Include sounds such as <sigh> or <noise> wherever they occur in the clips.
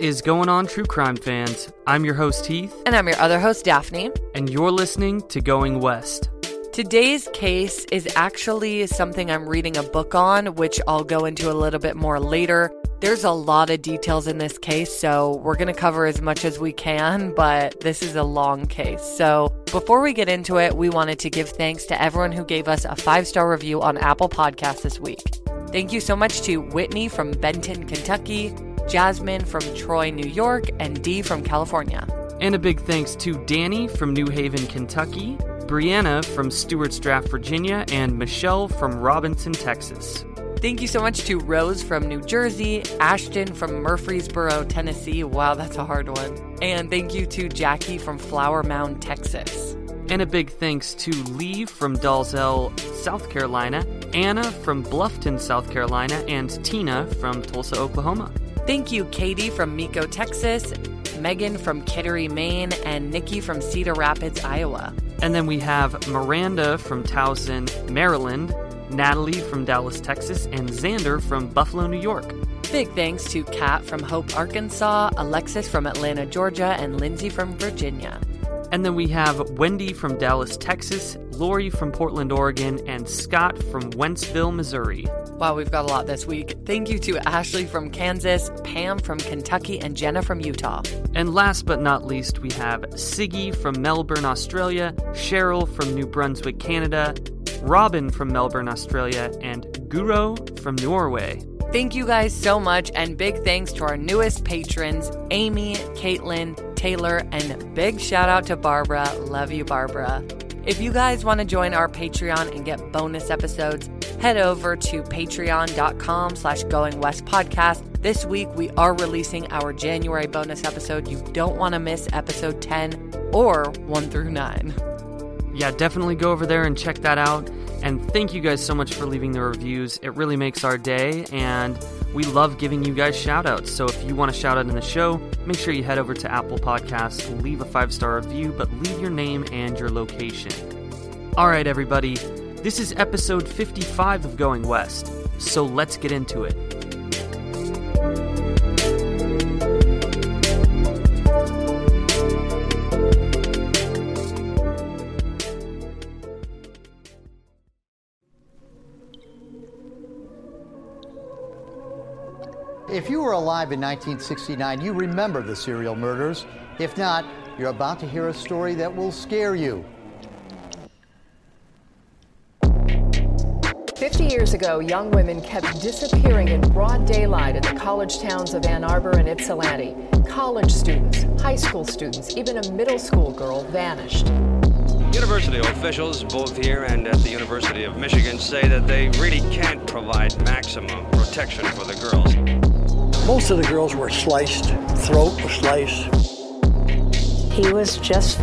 Is going on, true crime fans? I'm your host, Heath. And I'm your other host, Daphne. And you're listening to Going West. Today's case is actually something I'm reading a book on, which I'll go into a little bit more later. There's a lot of details in this case, so we're going to cover as much as we can, but this is a long case. So before we get into it, we wanted to give thanks to everyone who gave us a five star review on Apple Podcasts this week. Thank you so much to Whitney from Benton, Kentucky, Jasmine from Troy, New York, and Dee from California. And a big thanks to Danny from New Haven, Kentucky, Brianna from Stuarts Draft, Virginia, and Michelle from Robinson, Texas. Thank you so much to Rose from New Jersey, Ashton from Murfreesboro, Tennessee. Wow, that's a hard one. And thank you to Jackie from Flower Mound, Texas. And a big thanks to Lee from Dalzell, South Carolina, Anna from Bluffton, South Carolina, and Tina from Tulsa, Oklahoma. Thank you, Katie from Meco, Texas, Megan from Kittery, Maine, and Nikki from Cedar Rapids, Iowa. And then we have Miranda from Towson, Maryland, Natalie from Dallas, Texas, and Xander from Buffalo, New York. Big thanks to Kat from Hope, Arkansas, Alexis from Atlanta, Georgia, and Lindsay from Virginia. And then we have Wendy from Dallas, Texas, Lori from Portland, Oregon, and Scott from Wentzville, Missouri. Wow, we've got a lot this week. Thank you to Ashley from Kansas, Pam from Kentucky, and Jenna from Utah. And last but not least, we have Siggy from Melbourne, Australia, Cheryl from New Brunswick, Canada, Robin from Melbourne, Australia, and Guro from Norway. Thank you guys so much, and big thanks to our newest patrons, Amy, Caitlin, Taylor, and big shout out to Barbara. Love you, Barbara. If you guys want to join our Patreon and get bonus episodes, head over to patreon.com slash going west podcast. This week we are releasing our January bonus episode. You don't want to miss episode 10 or 1 through 9. Yeah, definitely go over there and check that out. And thank you guys so much for leaving the reviews. It really makes our day, and we love giving you guys shout outs. So if you want a shout out in the show, make sure you head over to Apple Podcasts, leave a five star review, but leave your name and your location. All right, everybody, this is episode 55 of Going West, so let's get into it. If you were alive in 1969, you remember the serial murders. If not, you're about to hear a story that will scare you. 50 years ago, young women kept disappearing in broad daylight in the college towns of Ann Arbor and Ypsilanti. College students, high school students, even a middle school girl vanished. University officials, both here and at the University of Michigan, say that they really can't provide maximum protection for the girls. Most of the girls were sliced, throat was sliced. He was just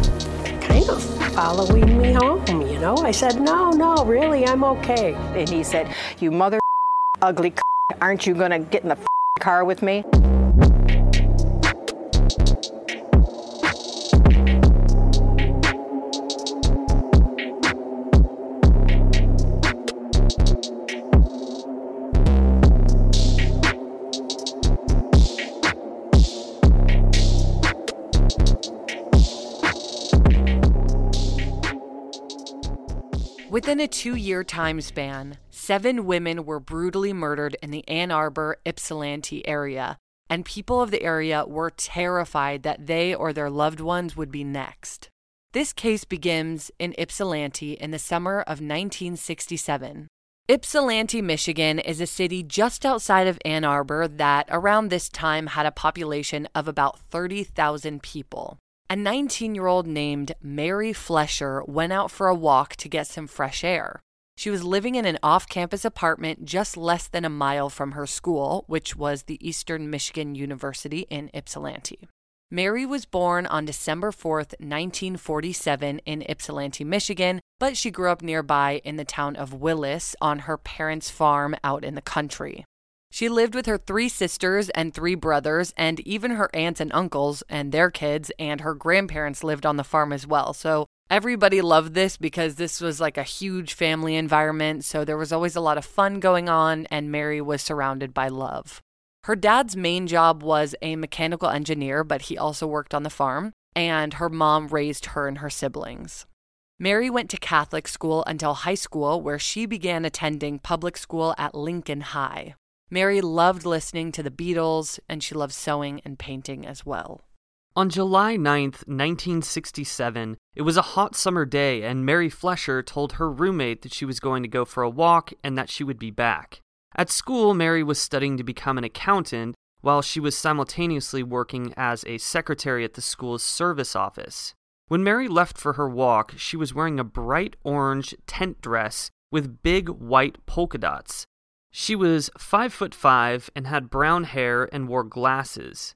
kind of following me home, you know. I said, no, no, really, I'm okay. And he said, you mother ugly aren't you gonna get in the car with me? Within a two year time span, seven women were brutally murdered in the Ann Arbor Ypsilanti area, and people of the area were terrified that they or their loved ones would be next. This case begins in Ypsilanti in the summer of 1967. Ypsilanti, Michigan is a city just outside of Ann Arbor that around this time had a population of about 30,000 people. A 19 year old named Mary Fleszar went out for a walk to get some fresh air. She was living in an off campus apartment just less than a mile from her school, which was the Eastern Michigan University in Ypsilanti. Mary was born on December 4th, 1947, in Ypsilanti, Michigan, but she grew up nearby in the town of Willis on her parents' farm out in the country. She lived with her three sisters and three brothers, and even her aunts and uncles and their kids and her grandparents lived on the farm as well. So everybody loved this because this was like a huge family environment. So there was always a lot of fun going on, and Mary was surrounded by love. Her dad's main job was a mechanical engineer, but he also worked on the farm, and her mom raised her and her siblings. Mary went to Catholic school until high school, where she began attending public school at Lincoln High. Mary loved listening to the Beatles, and she loved sewing and painting as well. On July 9th, 1967, it was a hot summer day, and Mary Fleszar told her roommate that she was going to go for a walk and that she would be back. At school, Mary was studying to become an accountant while she was simultaneously working as a secretary at the school's service office. When Mary left for her walk, she was wearing a bright orange tent dress with big white polka dots. She was five foot five and had brown hair and wore glasses.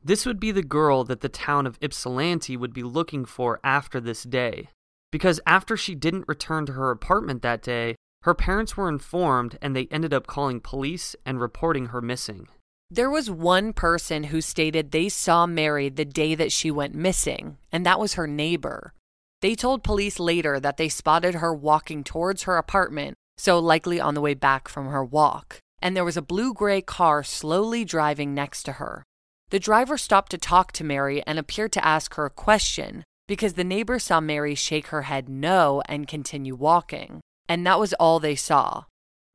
This would be the girl that the town of Ypsilanti would be looking for after this day. Because after she didn't return to her apartment that day, her parents were informed and they ended up calling police and reporting her missing. There was one person who stated they saw Mary the day that she went missing, and that was her neighbor. They told police later that they spotted her walking towards her apartment, so likely on the way back from her walk, and there was a blue gray car slowly driving next to her. The driver stopped to talk to Mary and appeared to ask her a question because the neighbor saw Mary shake her head no and continue walking. And that was all they saw.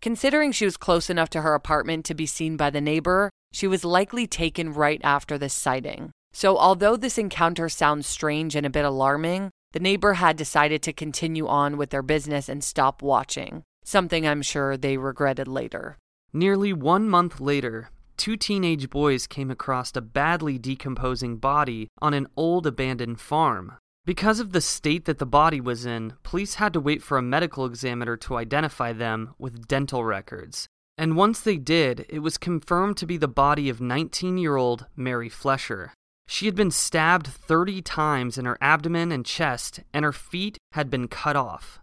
Considering she was close enough to her apartment to be seen by the neighbor, she was likely taken right after this sighting. So, although this encounter sounds strange and a bit alarming, the neighbor had decided to continue on with their business and stop watching, something I'm sure they regretted later. Nearly one month later, two teenage boys came across a badly decomposing body on an old abandoned farm. Because of the state that the body was in, police had to wait for a medical examiner to identify them with dental records. And once they did, it was confirmed to be the body of 19 year old Mary Fleszar. She had been stabbed 30 times in her abdomen and chest, and her feet had been cut off.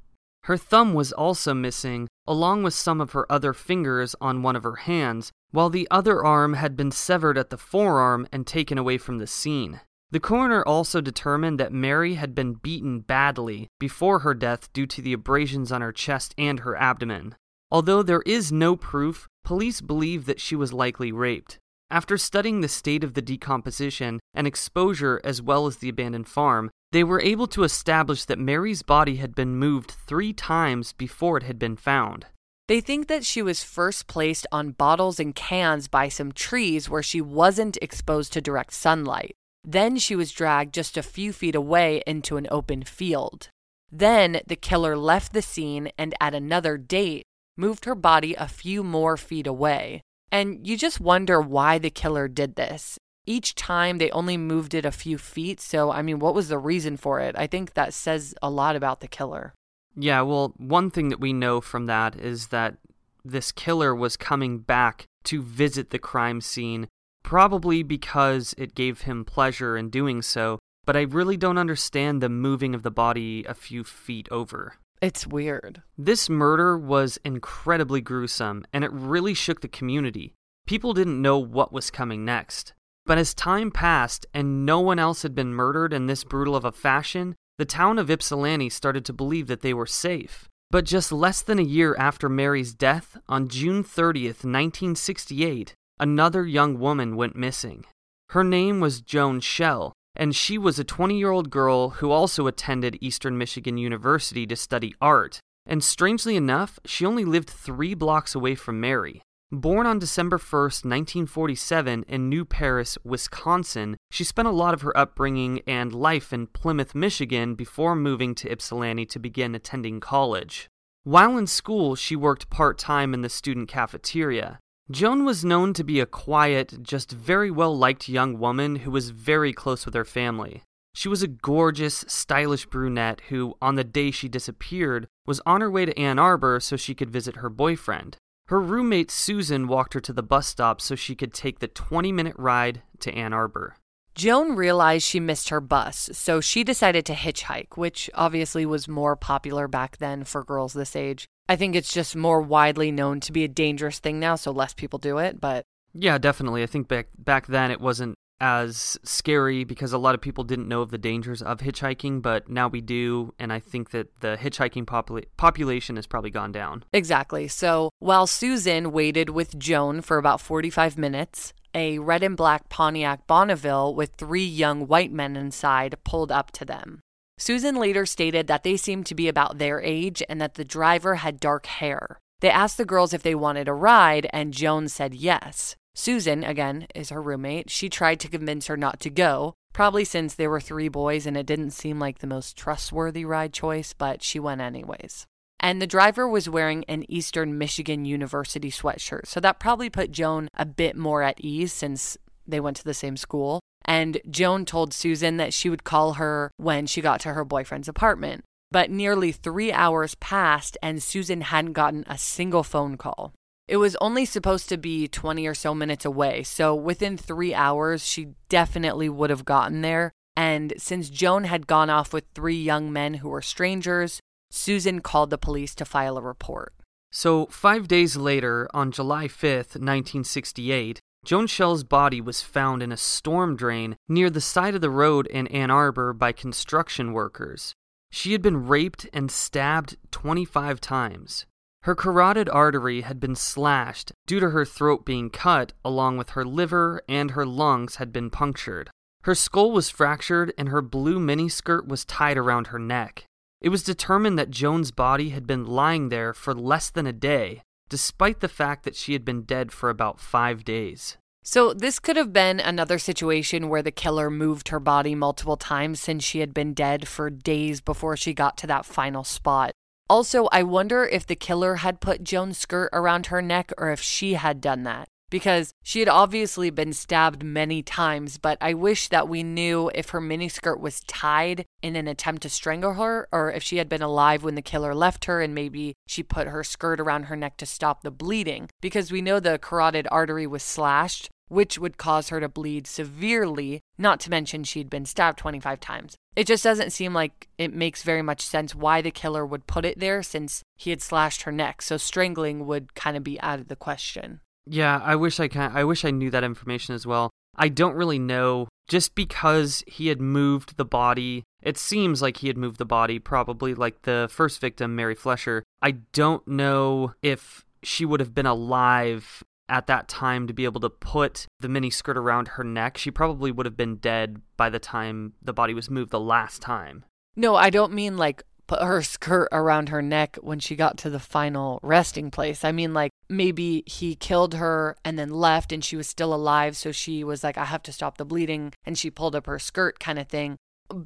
Her thumb was also missing, along with some of her other fingers on one of her hands, while the other arm had been severed at the forearm and taken away from the scene. The coroner also determined that Mary had been beaten badly before her death due to the abrasions on her chest and her abdomen. Although there is no proof, police believe that she was likely raped. After studying the state of the decomposition and exposure as well as the abandoned farm, they were able to establish that Mary's body had been moved three times before it had been found. They think that she was first placed on bottles and cans by some trees where she wasn't exposed to direct sunlight. Then she was dragged just a few feet away into an open field. Then the killer left the scene and at another date moved her body a few more feet away. And you just wonder why the killer did this. Each time they only moved it a few feet, so I mean, what was the reason for it? I think that says a lot about the killer. Yeah, well, one thing that we know from that is that this killer was coming back to visit the crime scene, probably because it gave him pleasure in doing so, but I really don't understand the moving of the body a few feet over. It's weird. This murder was incredibly gruesome, and it really shook the community. People didn't know what was coming next. But as time passed and no one else had been murdered in this brutal of a fashion, the town of Ypsilanti started to believe that they were safe. But just less than a year after Mary's death, on June 30th, 1968, another young woman went missing. Her name was Joan Schell, and she was a 20 year old girl who also attended Eastern Michigan University to study art. And strangely enough, she only lived three blocks away from Mary. Born on December 1st, 1947, in New Paris, Wisconsin, she spent a lot of her upbringing and life in Plymouth, Michigan before moving to Ypsilanti to begin attending college. While in school, she worked part time in the student cafeteria. Joan was known to be a quiet, just very well liked young woman who was very close with her family. She was a gorgeous, stylish brunette who, on the day she disappeared, was on her way to Ann Arbor so she could visit her boyfriend. Her roommate Susan walked her to the bus stop so she could take the 20 minute ride to Ann Arbor. Joan realized she missed her bus, so she decided to hitchhike, which obviously was more popular back then for girls this age. I think it's just more widely known to be a dangerous thing now, so less people do it, but Yeah, definitely. I think back back then it wasn't as scary because a lot of people didn't know of the dangers of hitchhiking, but now we do. And I think that the hitchhiking popula- population has probably gone down. Exactly. So while Susan waited with Joan for about 45 minutes, a red and black Pontiac Bonneville with three young white men inside pulled up to them. Susan later stated that they seemed to be about their age and that the driver had dark hair. They asked the girls if they wanted a ride, and Joan said yes. Susan, again, is her roommate. She tried to convince her not to go, probably since there were three boys and it didn't seem like the most trustworthy ride choice, but she went anyways. And the driver was wearing an Eastern Michigan University sweatshirt, so that probably put Joan a bit more at ease since they went to the same school. And Joan told Susan that she would call her when she got to her boyfriend's apartment. But nearly three hours passed, and Susan hadn't gotten a single phone call. It was only supposed to be 20 or so minutes away, so within three hours, she definitely would have gotten there. And since Joan had gone off with three young men who were strangers, Susan called the police to file a report. So, five days later, on July 5th, 1968, Joan Schell's body was found in a storm drain near the side of the road in Ann Arbor by construction workers. She had been raped and stabbed 25 times. Her carotid artery had been slashed due to her throat being cut, along with her liver and her lungs had been punctured. Her skull was fractured and her blue miniskirt was tied around her neck. It was determined that Joan's body had been lying there for less than a day, despite the fact that she had been dead for about five days. So, this could have been another situation where the killer moved her body multiple times since she had been dead for days before she got to that final spot. Also, I wonder if the killer had put Joan's skirt around her neck or if she had done that because she had obviously been stabbed many times, but I wish that we knew if her miniskirt was tied in an attempt to strangle her or if she had been alive when the killer left her and maybe she put her skirt around her neck to stop the bleeding because we know the carotid artery was slashed. Which would cause her to bleed severely, not to mention she'd been stabbed 25 times. It just doesn't seem like it makes very much sense why the killer would put it there since he had slashed her neck, so strangling would kind of be out of the question. Yeah, I wish I can I wish I knew that information as well. I don't really know just because he had moved the body. It seems like he had moved the body probably like the first victim Mary Fleszar. I don't know if she would have been alive at that time to be able to put the mini skirt around her neck. She probably would have been dead by the time the body was moved the last time. No, I don't mean like put her skirt around her neck when she got to the final resting place. I mean, like maybe he killed her and then left and she was still alive. So she was like, I have to stop the bleeding. And she pulled up her skirt kind of thing.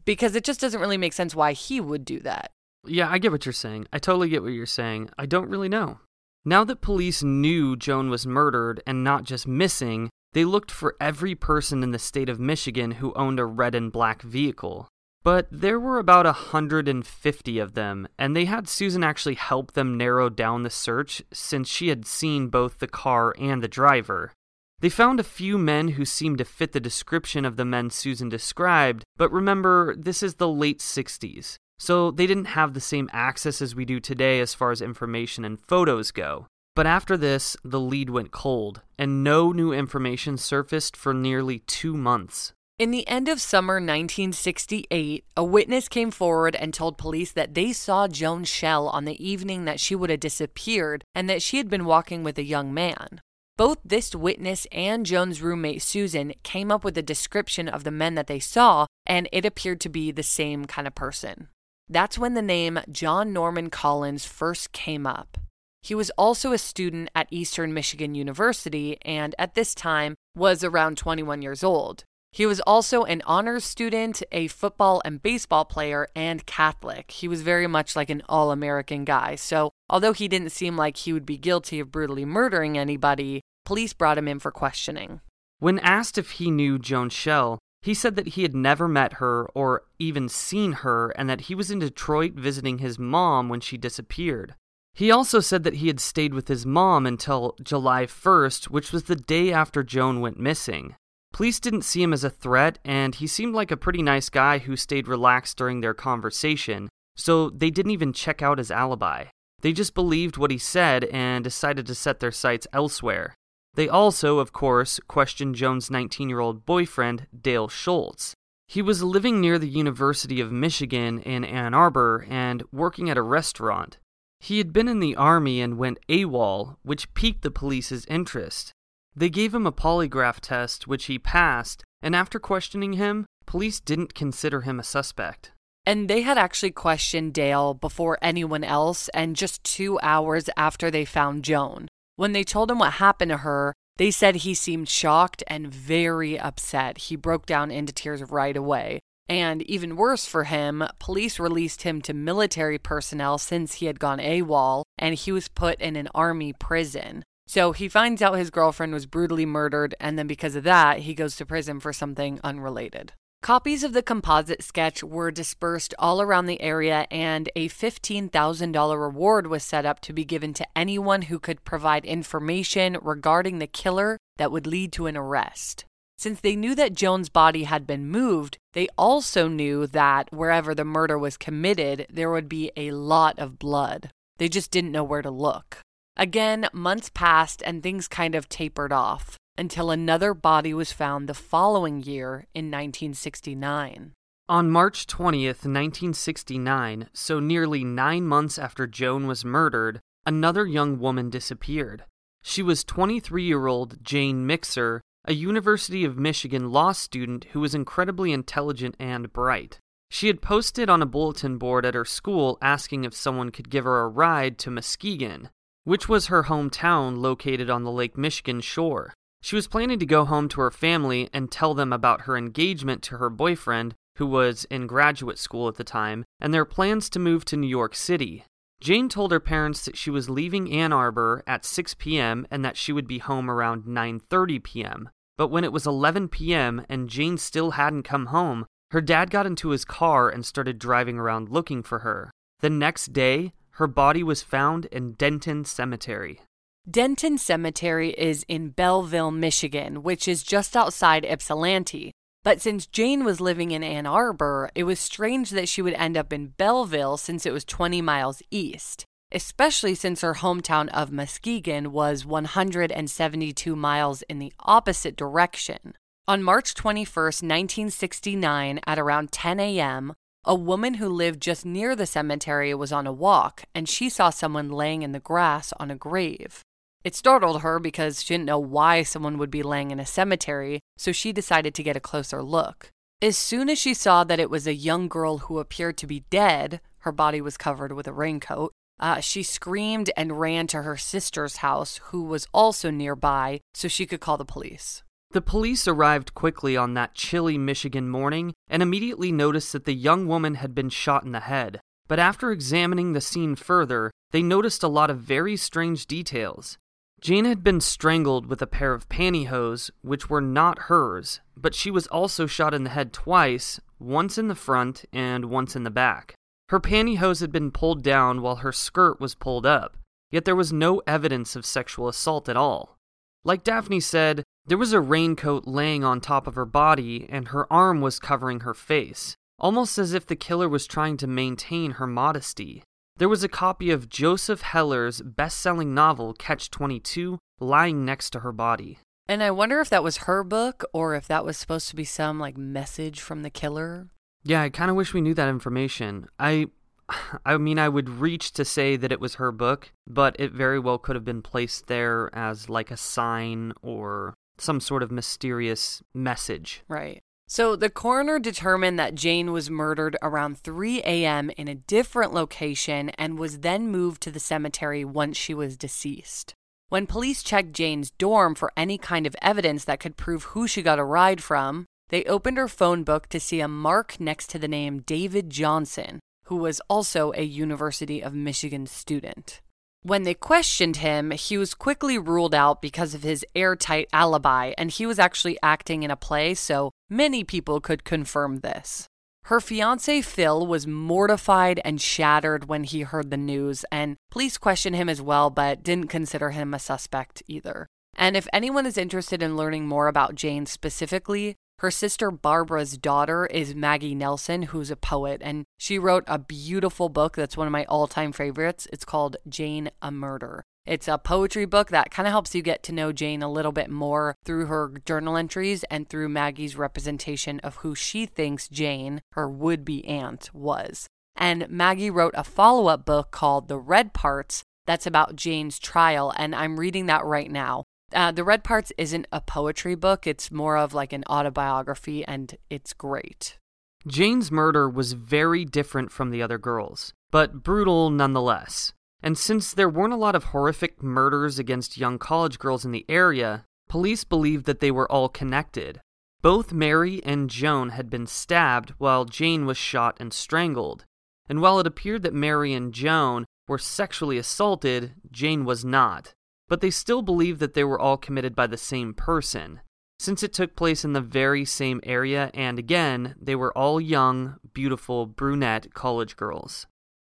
Because it just doesn't really make sense why he would do that. Yeah, I get what you're saying. I totally get what you're saying. I don't really know. Now that police knew Joan was murdered and not just missing, they looked for every person in the state of Michigan who owned a red and black vehicle. But there were about 150 of them, and they had Susan actually help them narrow down the search since she had seen both the car and the driver. They found a few men who seemed to fit the description of the men Susan described, but remember, this is the late 60s, so they didn't have the same access as we do today as far as information and photos go. But after this, the lead went cold, and no new information surfaced for nearly two months. In the end of summer 1968, a witness came forward and told police that they saw Joan Schell on the evening that she would have disappeared and that she had been walking with a young man. Both this witness and Joan's roommate Susan came up with a description of the men that they saw, and it appeared to be the same kind of person. That's when the name John Norman Collins first came up. He was also a student at Eastern Michigan University and at this time was around 21 years old. He was also an honors student, a football and baseball player, and Catholic. He was very much like an all American guy. So, although he didn't seem like he would be guilty of brutally murdering anybody, police brought him in for questioning. When asked if he knew Joan Schell, he said that he had never met her or even seen her and that he was in Detroit visiting his mom when she disappeared. He also said that he had stayed with his mom until July 1st, which was the day after Joan went missing. Police didn't see him as a threat, and he seemed like a pretty nice guy who stayed relaxed during their conversation, so they didn't even check out his alibi. They just believed what he said and decided to set their sights elsewhere. They also, of course, questioned Joan's 19 year old boyfriend, Dale Schultz. He was living near the University of Michigan in Ann Arbor and working at a restaurant. He had been in the Army and went AWOL, which piqued the police's interest. They gave him a polygraph test, which he passed, and after questioning him, police didn't consider him a suspect. And they had actually questioned Dale before anyone else, and just two hours after they found Joan. When they told him what happened to her, they said he seemed shocked and very upset. He broke down into tears right away. And even worse for him, police released him to military personnel since he had gone AWOL and he was put in an army prison. So he finds out his girlfriend was brutally murdered, and then because of that, he goes to prison for something unrelated. Copies of the composite sketch were dispersed all around the area, and a $15,000 reward was set up to be given to anyone who could provide information regarding the killer that would lead to an arrest. Since they knew that Joan's body had been moved, they also knew that wherever the murder was committed, there would be a lot of blood. They just didn't know where to look. Again, months passed and things kind of tapered off until another body was found the following year in 1969. On March 20th, 1969, so nearly nine months after Joan was murdered, another young woman disappeared. She was 23 year old Jane Mixer, a University of Michigan law student who was incredibly intelligent and bright. She had posted on a bulletin board at her school asking if someone could give her a ride to Muskegon, which was her hometown located on the Lake Michigan shore. She was planning to go home to her family and tell them about her engagement to her boyfriend, who was in graduate school at the time, and their plans to move to New York City. Jane told her parents that she was leaving Ann Arbor at 6 p.m. and that she would be home around 9:30 p.m. But when it was 11 p.m. and Jane still hadn't come home, her dad got into his car and started driving around looking for her. The next day, her body was found in Denton Cemetery. Denton Cemetery is in Belleville, Michigan, which is just outside Ypsilanti. But since Jane was living in Ann Arbor, it was strange that she would end up in Belleville since it was 20 miles east, especially since her hometown of Muskegon was 172 miles in the opposite direction. On March 21, 1969, at around 10 a.m., a woman who lived just near the cemetery was on a walk and she saw someone laying in the grass on a grave. It startled her because she didn't know why someone would be laying in a cemetery, so she decided to get a closer look. As soon as she saw that it was a young girl who appeared to be dead, her body was covered with a raincoat, uh, she screamed and ran to her sister's house, who was also nearby, so she could call the police. The police arrived quickly on that chilly Michigan morning and immediately noticed that the young woman had been shot in the head. But after examining the scene further, they noticed a lot of very strange details. Jane had been strangled with a pair of pantyhose, which were not hers, but she was also shot in the head twice, once in the front and once in the back. Her pantyhose had been pulled down while her skirt was pulled up, yet there was no evidence of sexual assault at all. Like Daphne said, there was a raincoat laying on top of her body and her arm was covering her face, almost as if the killer was trying to maintain her modesty. There was a copy of Joseph Heller's best selling novel, Catch 22, lying next to her body. And I wonder if that was her book or if that was supposed to be some like message from the killer. Yeah, I kind of wish we knew that information. I <sighs> I mean, I would reach to say that it was her book, but it very well could have been placed there as like a sign or some sort of mysterious message. Right. So the coroner determined that Jane was murdered around 3 a.m. in a different location and was then moved to the cemetery once she was deceased. When police checked Jane's dorm for any kind of evidence that could prove who she got a ride from, they opened her phone book to see a mark next to the name David Johnson, who was also a University of Michigan student. When they questioned him, he was quickly ruled out because of his airtight alibi, and he was actually acting in a play, so many people could confirm this. Her fiance Phil was mortified and shattered when he heard the news, and police questioned him as well, but didn't consider him a suspect either. And if anyone is interested in learning more about Jane specifically, her sister Barbara's daughter is Maggie Nelson, who's a poet, and she wrote a beautiful book that's one of my all time favorites. It's called Jane a Murder. It's a poetry book that kind of helps you get to know Jane a little bit more through her journal entries and through Maggie's representation of who she thinks Jane, her would be aunt, was. And Maggie wrote a follow up book called The Red Parts that's about Jane's trial, and I'm reading that right now. Uh, the Red Parts isn't a poetry book, it's more of like an autobiography, and it's great. Jane's murder was very different from the other girls, but brutal nonetheless. And since there weren't a lot of horrific murders against young college girls in the area, police believed that they were all connected. Both Mary and Joan had been stabbed while Jane was shot and strangled. And while it appeared that Mary and Joan were sexually assaulted, Jane was not. But they still believed that they were all committed by the same person since it took place in the very same area, and again, they were all young, beautiful, brunette college girls.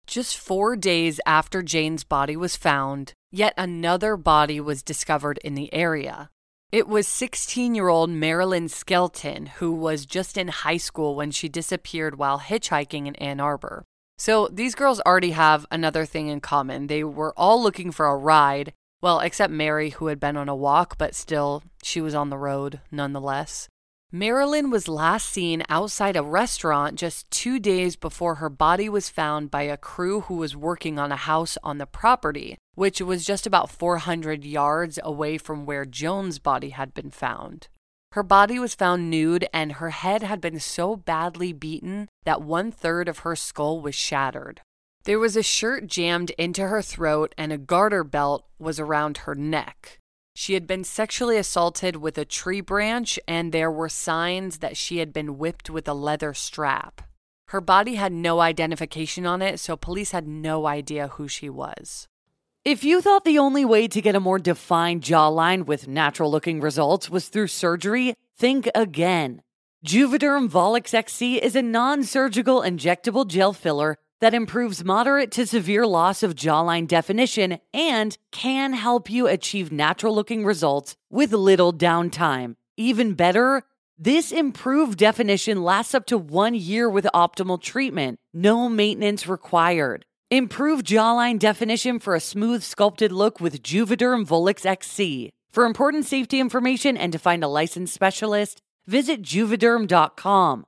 Just four days after Jane's body was found, yet another body was discovered in the area. It was 16 year old Marilyn Skelton, who was just in high school when she disappeared while hitchhiking in Ann Arbor. So these girls already have another thing in common. They were all looking for a ride, well, except Mary, who had been on a walk, but still, she was on the road nonetheless. Marilyn was last seen outside a restaurant just two days before her body was found by a crew who was working on a house on the property, which was just about 400 yards away from where Joan's body had been found. Her body was found nude, and her head had been so badly beaten that one third of her skull was shattered. There was a shirt jammed into her throat, and a garter belt was around her neck. She had been sexually assaulted with a tree branch, and there were signs that she had been whipped with a leather strap. Her body had no identification on it, so police had no idea who she was. If you thought the only way to get a more defined jawline with natural looking results was through surgery, think again. Juvederm Volux XC is a non surgical injectable gel filler that improves moderate to severe loss of jawline definition and can help you achieve natural looking results with little downtime. Even better, this improved definition lasts up to one year with optimal treatment, no maintenance required. Improve jawline definition for a smooth, sculpted look with Juvederm Volux XC. For important safety information and to find a licensed specialist, visit juvederm.com.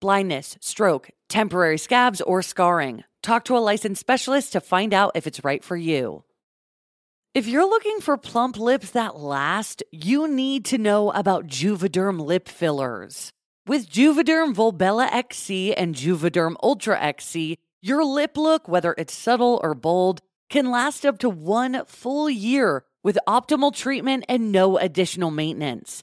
blindness, stroke, temporary scabs, or scarring. Talk to a licensed specialist to find out if it's right for you. If you're looking for plump lips that last, you need to know about Juvederm lip fillers. With Juvederm Volbella XC and Juvederm Ultra XC, your lip look, whether it's subtle or bold, can last up to one full year with optimal treatment and no additional maintenance.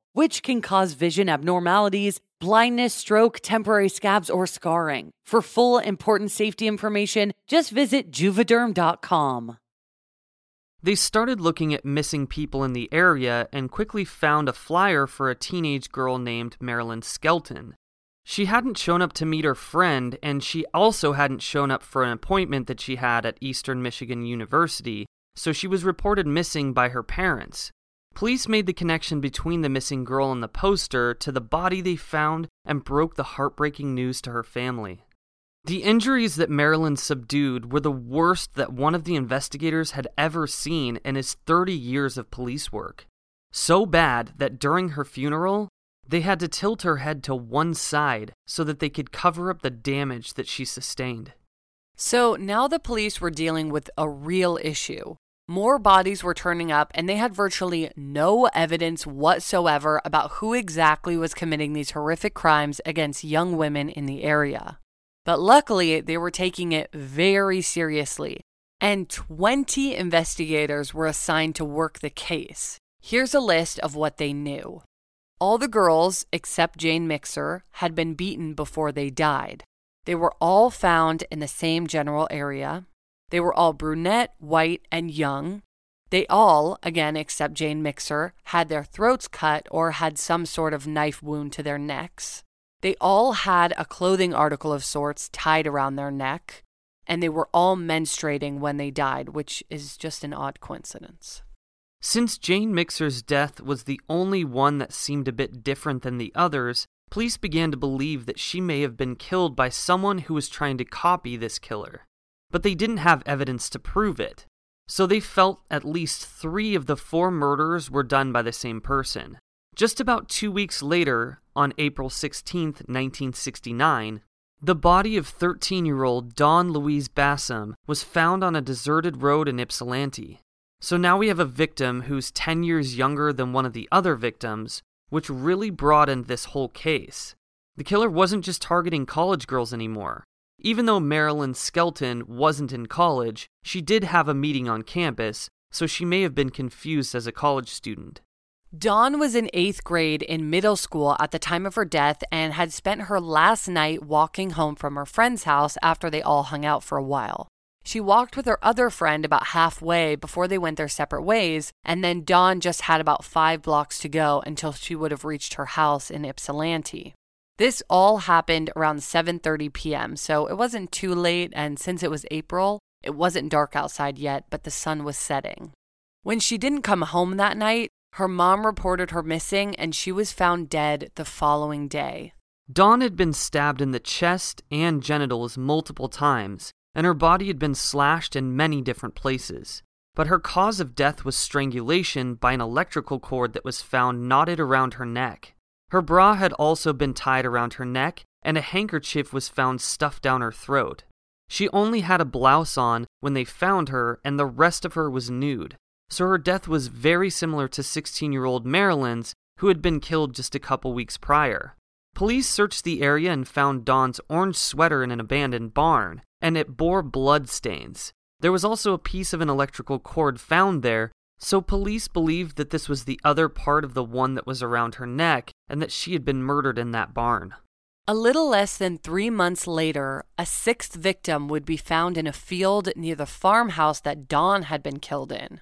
which can cause vision abnormalities, blindness, stroke, temporary scabs, or scarring. For full important safety information, just visit juvederm.com. They started looking at missing people in the area and quickly found a flyer for a teenage girl named Marilyn Skelton. She hadn't shown up to meet her friend, and she also hadn't shown up for an appointment that she had at Eastern Michigan University, so she was reported missing by her parents. Police made the connection between the missing girl and the poster to the body they found and broke the heartbreaking news to her family. The injuries that Marilyn subdued were the worst that one of the investigators had ever seen in his 30 years of police work. So bad that during her funeral, They had to tilt her head to one side so that they could cover up the damage that she sustained. So now the police were dealing with a real issue. More bodies were turning up, and they had virtually no evidence whatsoever about who exactly was committing these horrific crimes against young women in the area. But luckily, they were taking it very seriously, and 20 investigators were assigned to work the case. Here's a list of what they knew. All the girls, except Jane Mixer, had been beaten before they died. They were all found in the same general area. They were all brunette, white, and young. They all, again except Jane Mixer, had their throats cut or had some sort of knife wound to their necks. They all had a clothing article of sorts tied around their neck, and they were all menstruating when they died, which is just an odd coincidence. Since Jane Mixer's death was the only one that seemed a bit different than the others, police began to believe that she may have been killed by someone who was trying to copy this killer. But they didn't have evidence to prove it, so they felt at least three of the four murders were done by the same person. Just about two weeks later, on April 16, 1969, the body of 13 year old Dawn Louise Basom was found on a deserted road in Ypsilanti. So now we have a victim who's 10 years younger than one of the other victims, which really broadened this whole case. The killer wasn't just targeting college girls anymore. Even though Marilyn Skelton wasn't in college, she did have a meeting on campus, so she may have been confused as a college student. Dawn was in eighth grade in middle school at the time of her death and had spent her last night walking home from her friend's house after they all hung out for a while. She walked with her other friend about halfway before they went their separate ways, and then Dawn just had about five blocks to go until she would have reached her house in Ypsilanti. This all happened around 7:30 p.m., so it wasn't too late and since it was April, it wasn't dark outside yet, but the sun was setting. When she didn't come home that night, her mom reported her missing and she was found dead the following day. Dawn had been stabbed in the chest and genitals multiple times, and her body had been slashed in many different places. But her cause of death was strangulation by an electrical cord that was found knotted around her neck. Her bra had also been tied around her neck, and a handkerchief was found stuffed down her throat. She only had a blouse on when they found her, and the rest of her was nude. So her death was very similar to 16 year old Marilyn's, who had been killed just a couple weeks prior. Police searched the area and found Dawn's orange sweater in an abandoned barn, and it bore blood stains. There was also a piece of an electrical cord found there, so police believed that this was the other part of the one that was around her neck and that she had been murdered in that barn. A little less than three months later, a sixth victim would be found in a field near the farmhouse that Dawn had been killed in.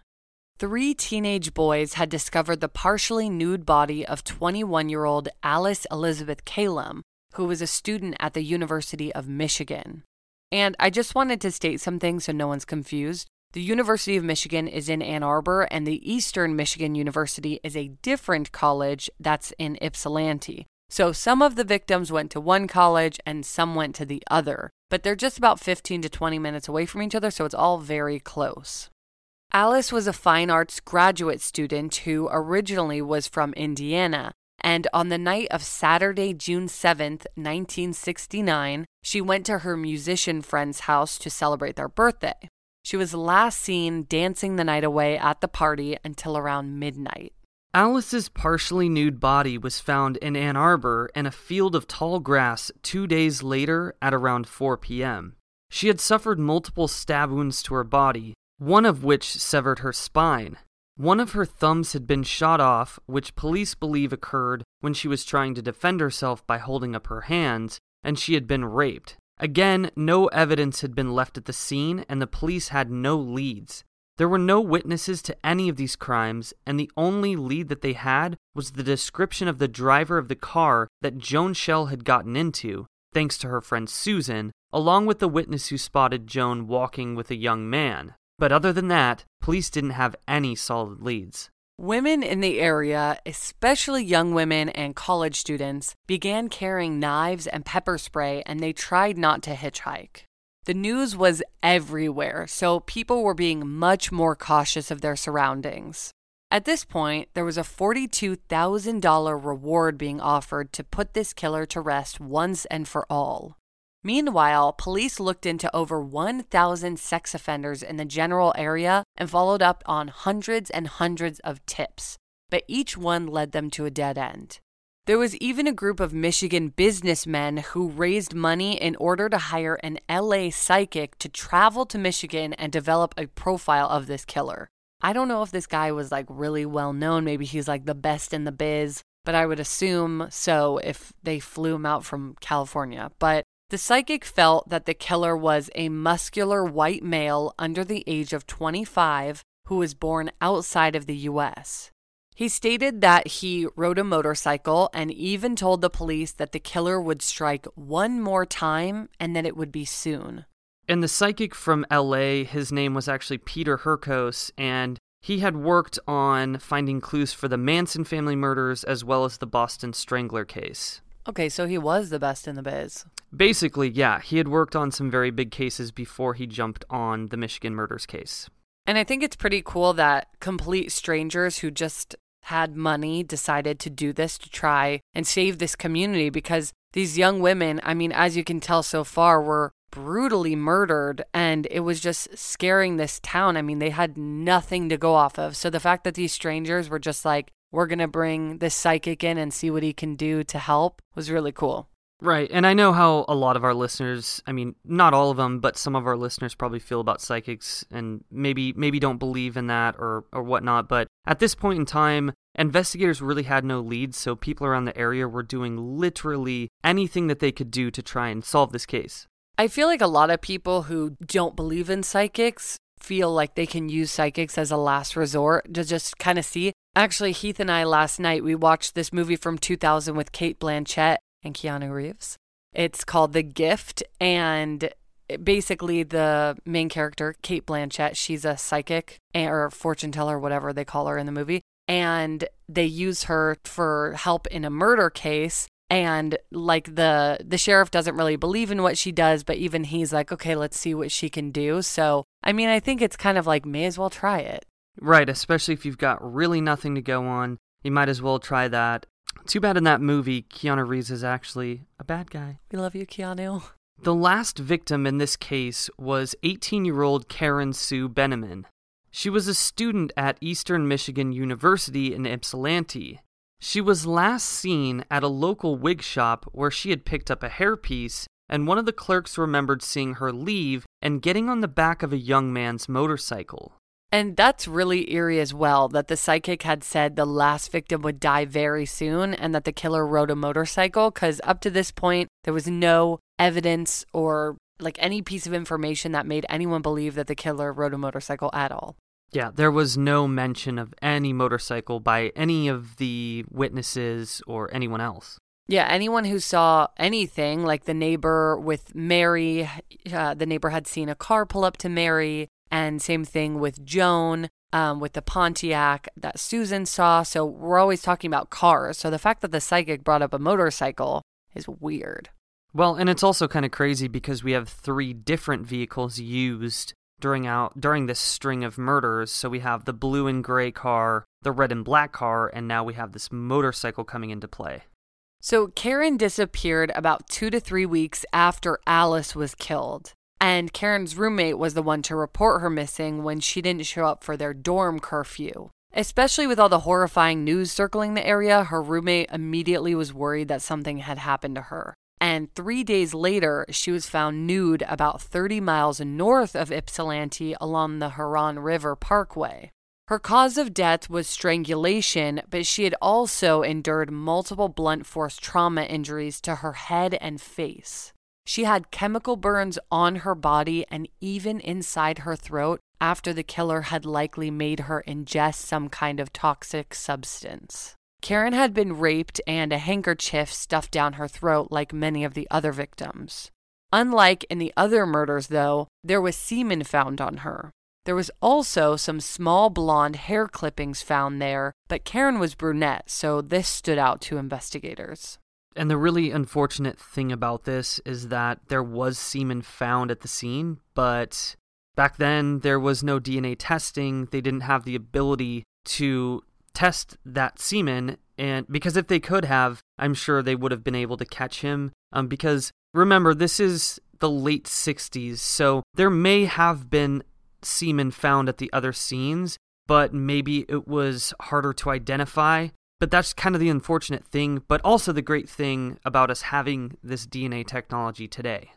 Three teenage boys had discovered the partially nude body of 21 year old Alice Elizabeth Kalom, who was a student at the University of Michigan. And I just wanted to state something so no one's confused. The University of Michigan is in Ann Arbor, and the Eastern Michigan University is a different college that's in Ypsilanti. So some of the victims went to one college and some went to the other, but they're just about 15 to 20 minutes away from each other, so it's all very close. Alice was a fine arts graduate student who originally was from Indiana, and on the night of Saturday, June 7th, 1969, she went to her musician friend's house to celebrate their birthday. She was last seen dancing the night away at the party until around midnight. Alice's partially nude body was found in Ann Arbor in a field of tall grass two days later at around 4 p.m. She had suffered multiple stab wounds to her body, one of which severed her spine. One of her thumbs had been shot off, which police believe occurred when she was trying to defend herself by holding up her hands, and she had been raped. Again, no evidence had been left at the scene, and the police had no leads. There were no witnesses to any of these crimes, and the only lead that they had was the description of the driver of the car that Joan Schell had gotten into, thanks to her friend Susan, along with the witness who spotted Joan walking with a young man. But other than that, police didn't have any solid leads. Women in the area, especially young women and college students, began carrying knives and pepper spray and they tried not to hitchhike. The news was everywhere, so people were being much more cautious of their surroundings. At this point, there was a $42,000 reward being offered to put this killer to rest once and for all. Meanwhile, police looked into over 1,000 sex offenders in the general area and followed up on hundreds and hundreds of tips, but each one led them to a dead end. There was even a group of Michigan businessmen who raised money in order to hire an LA psychic to travel to Michigan and develop a profile of this killer. I don't know if this guy was like really well known. Maybe he's like the best in the biz, but I would assume so if they flew him out from California. But the psychic felt that the killer was a muscular white male under the age of 25 who was born outside of the US. He stated that he rode a motorcycle and even told the police that the killer would strike one more time and that it would be soon. And the psychic from LA, his name was actually Peter Hurkos, and he had worked on finding clues for the Manson family murders as well as the Boston Strangler case. Okay, so he was the best in the biz. Basically, yeah, he had worked on some very big cases before he jumped on the Michigan murders case. And I think it's pretty cool that complete strangers who just had money decided to do this to try and save this community because these young women, I mean, as you can tell so far, were brutally murdered and it was just scaring this town. I mean, they had nothing to go off of. So the fact that these strangers were just like, we're going to bring this psychic in and see what he can do to help was really cool. Right. And I know how a lot of our listeners, I mean, not all of them, but some of our listeners probably feel about psychics and maybe maybe don't believe in that or or whatnot, but at this point in time, investigators really had no leads, so people around the area were doing literally anything that they could do to try and solve this case. I feel like a lot of people who don't believe in psychics feel like they can use psychics as a last resort to just kind of see. Actually, Heath and I last night we watched this movie from 2000 with Cate Blanchett and Keanu Reeves. It's called The Gift and basically the main character, Cate Blanchett, she's a psychic eh, or fortune teller, whatever they call her in the movie, and they use her for help in a murder case and like the the sheriff doesn't really believe in what she does but even he's like okay let's see what she can do so i mean i think it's kind of like may as well try it Right, especially if you've got really nothing to go on, you might as well try that. Too bad in that movie, Keanu Reeves is actually a bad guy. we love you keanu The last victim in this case was 18 year old Karen Sue Beineman. She was a student at Eastern Michigan University in Ypsilanti. She was last seen at a local wig shop where she had picked up a hairpiece, and one of the clerks remembered seeing her leave and getting on the back of a young man's motorcycle. And that's really eerie as well that the psychic had said the last victim would die very soon and that the killer rode a motorcycle because up to this point, there was no evidence or like any piece of information that made anyone believe that the killer rode a motorcycle at all. Yeah, there was no mention of any motorcycle by any of the witnesses or anyone else. Yeah, anyone who saw anything, like the neighbor with Mary, uh, the neighbor had seen a car pull up to Mary, and same thing with Joan, um, with the Pontiac that Susan saw. So we're always talking about cars. So the fact that the psychic brought up a motorcycle is weird. Well, and it's also kind of crazy because we have three different vehicles used during out during this string of murders. So we have the blue and gray car, the red and black car, and now we have this motorcycle coming into play. So Karen disappeared about two to three weeks after Alice was killed. And Karen's roommate was the one to report her missing when she didn't show up for their dorm curfew. Especially with all the horrifying news circling the area, her roommate immediately was worried that something had happened to her. And three days later, she was found nude about 30 miles north of Ypsilanti along the Huron River Parkway. Her cause of death was strangulation, but she had also endured multiple blunt force trauma injuries to her head and face. She had chemical burns on her body and even inside her throat after the killer had likely made her ingest some kind of toxic substance. Karen had been raped and a handkerchief stuffed down her throat like many of the other victims. Unlike in the other murders, though, there was semen found on her. There was also some small blonde hair clippings found there, but Karen was brunette, so this stood out to investigators. And the really unfortunate thing about this is that there was semen found at the scene, but back then there was no DNA testing. They didn't have the ability to test that semen and because if they could have i'm sure they would have been able to catch him um, because remember this is the late 60s so there may have been semen found at the other scenes but maybe it was harder to identify but that's kind of the unfortunate thing but also the great thing about us having this dna technology today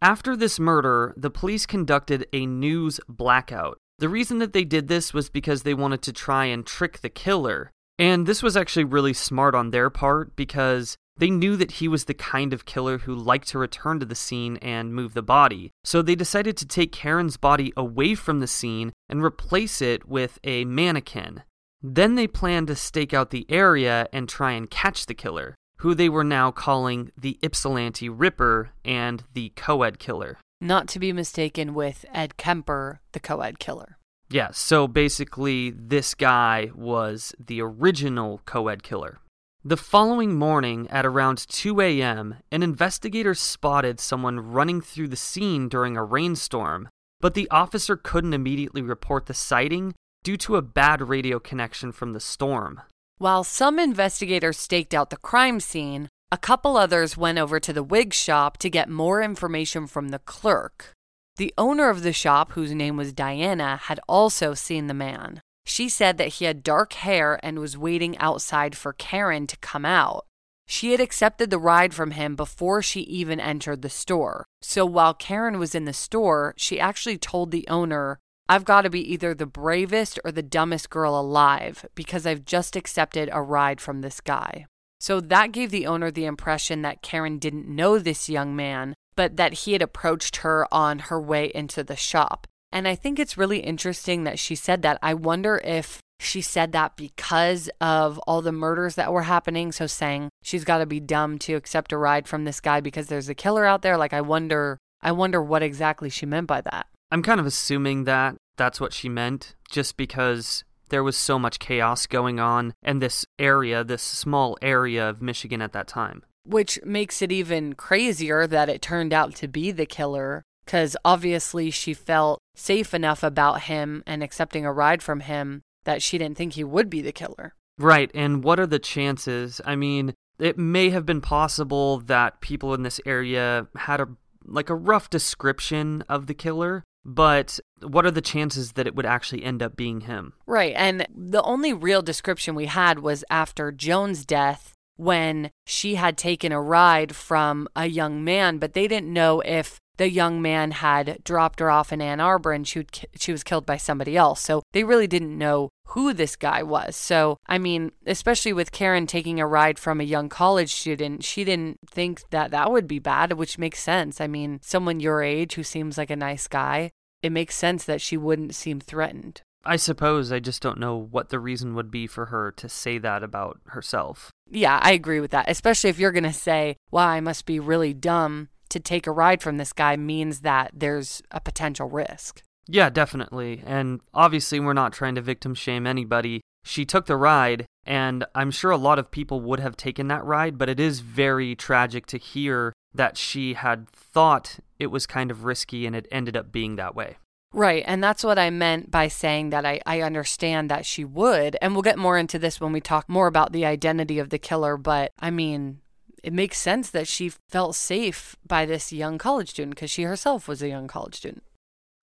after this murder the police conducted a news blackout the reason that they did this was because they wanted to try and trick the killer. And this was actually really smart on their part because they knew that he was the kind of killer who liked to return to the scene and move the body. So they decided to take Karen's body away from the scene and replace it with a mannequin. Then they planned to stake out the area and try and catch the killer, who they were now calling the Ypsilanti Ripper and the Coed Killer. Not to be mistaken with Ed Kemper, the co ed killer. Yeah, so basically, this guy was the original co ed killer. The following morning, at around 2 a.m., an investigator spotted someone running through the scene during a rainstorm, but the officer couldn't immediately report the sighting due to a bad radio connection from the storm. While some investigators staked out the crime scene, a couple others went over to the wig shop to get more information from the clerk. The owner of the shop, whose name was Diana, had also seen the man. She said that he had dark hair and was waiting outside for Karen to come out. She had accepted the ride from him before she even entered the store. So while Karen was in the store, she actually told the owner, I've got to be either the bravest or the dumbest girl alive because I've just accepted a ride from this guy. So that gave the owner the impression that Karen didn't know this young man, but that he had approached her on her way into the shop. And I think it's really interesting that she said that. I wonder if she said that because of all the murders that were happening. So saying she's got to be dumb to accept a ride from this guy because there's a killer out there. Like, I wonder, I wonder what exactly she meant by that. I'm kind of assuming that that's what she meant, just because there was so much chaos going on in this area, this small area of Michigan at that time. Which makes it even crazier that it turned out to be the killer, because obviously she felt safe enough about him and accepting a ride from him that she didn't think he would be the killer. Right, and what are the chances? I mean, it may have been possible that people in this area had a like a rough description of the killer, but what are the chances that it would actually end up being him? Right. And the only real description we had was after Joan's death when she had taken a ride from a young man, but they didn't know if the young man had dropped her off in Ann Arbor and she, she was killed by somebody else. So they really didn't know who this guy was. So, I mean, especially with Karen taking a ride from a young college student, she didn't think that that would be bad, which makes sense. I mean, someone your age who seems like a nice guy, it makes sense that she wouldn't seem threatened. I suppose I just don't know what the reason would be for her to say that about herself. Yeah, I agree with that. Especially if you're going to say, well, I must be really dumb to take a ride from this guy means that there's a potential risk. Yeah, definitely. And obviously, we're not trying to victim shame anybody. She took the ride, and I'm sure a lot of people would have taken that ride, but it is very tragic to hear that she had thought it was kind of risky and it ended up being that way. Right. And that's what I meant by saying that I, I understand that she would. And we'll get more into this when we talk more about the identity of the killer. But I mean, it makes sense that she felt safe by this young college student because she herself was a young college student.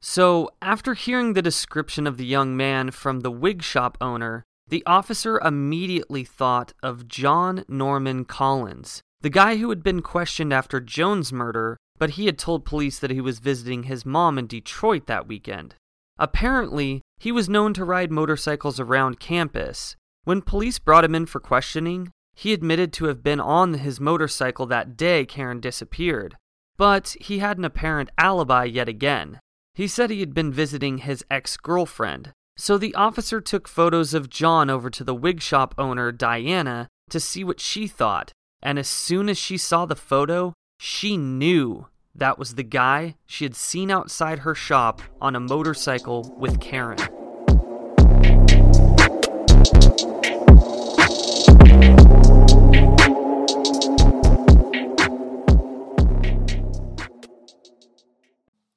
So, after hearing the description of the young man from the wig shop owner, the officer immediately thought of John Norman Collins, the guy who had been questioned after Joan's murder, but he had told police that he was visiting his mom in Detroit that weekend. Apparently, he was known to ride motorcycles around campus. When police brought him in for questioning, he admitted to have been on his motorcycle that day Karen disappeared, but he had an apparent alibi yet again. He said he had been visiting his ex girlfriend, so the officer took photos of John over to the wig shop owner, Diana, to see what she thought, and as soon as she saw the photo, she knew that was the guy she had seen outside her shop on a motorcycle with Karen.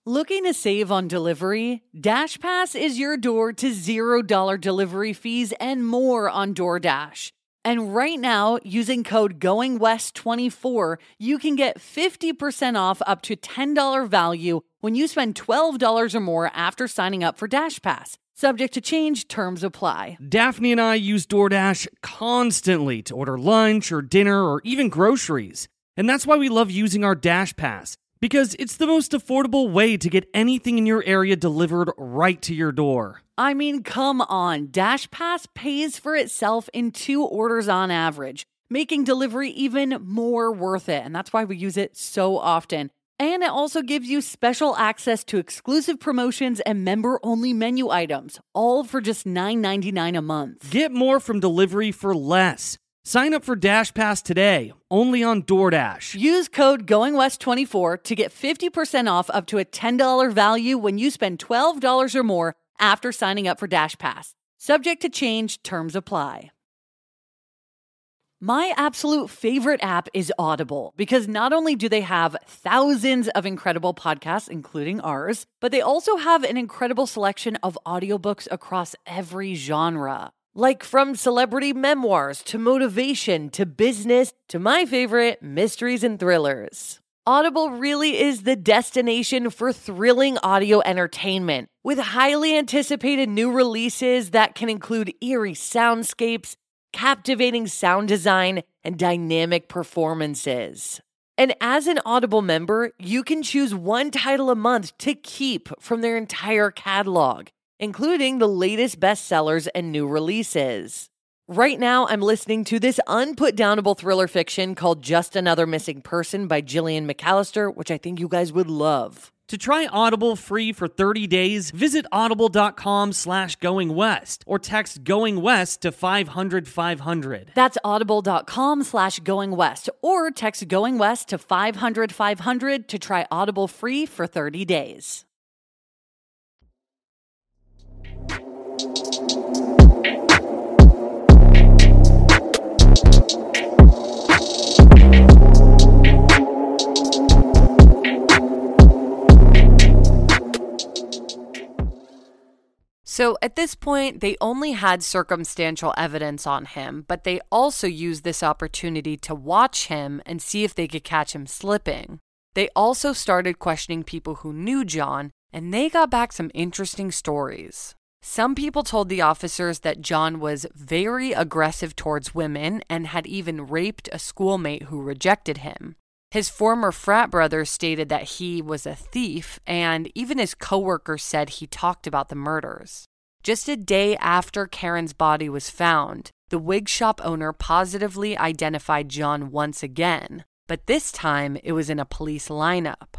Looking to save on delivery? DashPass is your door to $0 delivery fees and more on DoorDash. And right now, using code GOINGWEST24, you can get 50% off up to $10 value when you spend $12 or more after signing up for DashPass. Subject to change, terms apply. Daphne and I use DoorDash constantly to order lunch or dinner or even groceries. And that's why we love using our DashPass, because it's the most affordable way to get anything in your area delivered right to your door. I mean, come on. DashPass pays for itself in two orders on average, making delivery even more worth it. And that's why we use it so often. And it also gives you special access to exclusive promotions and member only menu items, all for just $9.99 a month. Get more from delivery for less. Sign up for DashPass today, only on DoorDash. Use code GOINGWEST24 to get 50% off up to a $10 value when you spend $12 or more after signing up for DashPass. Subject to change, terms apply. My absolute favorite app is Audible because not only do they have thousands of incredible podcasts, including ours, but they also have an incredible selection of audiobooks across every genre. Like from celebrity memoirs to motivation to business to my favorite, mysteries and thrillers. Audible really is the destination for thrilling audio entertainment with highly anticipated new releases that can include eerie soundscapes, captivating sound design, and dynamic performances. And as an Audible member, you can choose one title a month to keep from their entire catalog including the latest bestsellers and new releases. Right now, I'm listening to this unputdownable thriller fiction called Just Another Missing Person by Gillian McAllister, which I think you guys would love. To try Audible free for 30 days, visit audible.com slash going west or text going west to 500 500. That's audible.com slash going west or text going west to 500 500 to try Audible free for 30 days. So at this point, they only had circumstantial evidence on him, but they also used this opportunity to watch him and see if they could catch him slipping. They also started questioning people who knew John, and they got back some interesting stories. Some people told the officers that John was very aggressive towards women and had even raped a schoolmate who rejected him. His former frat brother stated that he was a thief, and even his coworkers said he talked about the murders. Just a day after Karen's body was found, the wig shop owner positively identified John once again, but this time it was in a police lineup.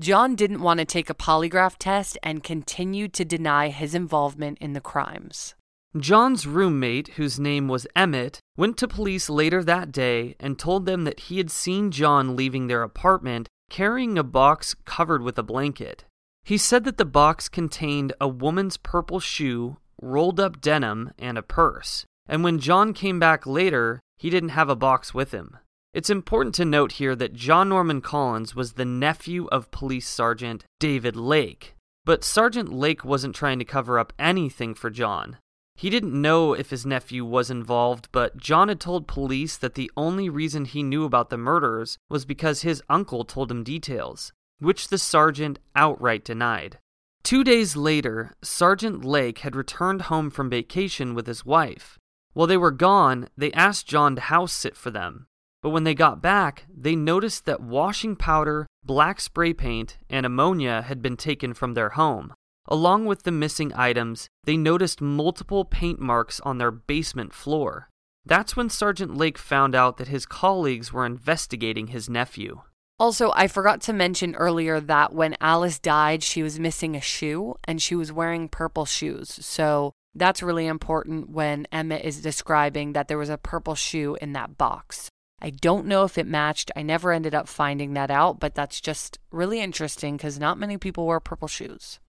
John didn't want to take a polygraph test and continued to deny his involvement in the crimes. John's roommate, whose name was Emmett, went to police later that day and told them that he had seen John leaving their apartment carrying a box covered with a blanket. He said that the box contained a woman's purple shoe, rolled up denim, and a purse. And when John came back later, he didn't have a box with him. It's important to note here that John Norman Collins was the nephew of Police Sergeant David Lake. But Sergeant Lake wasn't trying to cover up anything for John. He didn't know if his nephew was involved, but John had told police that the only reason he knew about the murders was because his uncle told him details, which the sergeant outright denied. Two days later, Sergeant Lake had returned home from vacation with his wife. While they were gone, they asked John to house sit for them. But when they got back, they noticed that washing powder, black spray paint, and ammonia had been taken from their home. Along with the missing items, they noticed multiple paint marks on their basement floor. That's when Sergeant Lake found out that his colleagues were investigating his nephew. Also, I forgot to mention earlier that when Alice died, she was missing a shoe and she was wearing purple shoes. So that's really important when Emmett is describing that there was a purple shoe in that box. I don't know if it matched. I never ended up finding that out, but that's just really interesting because not many people wear purple shoes.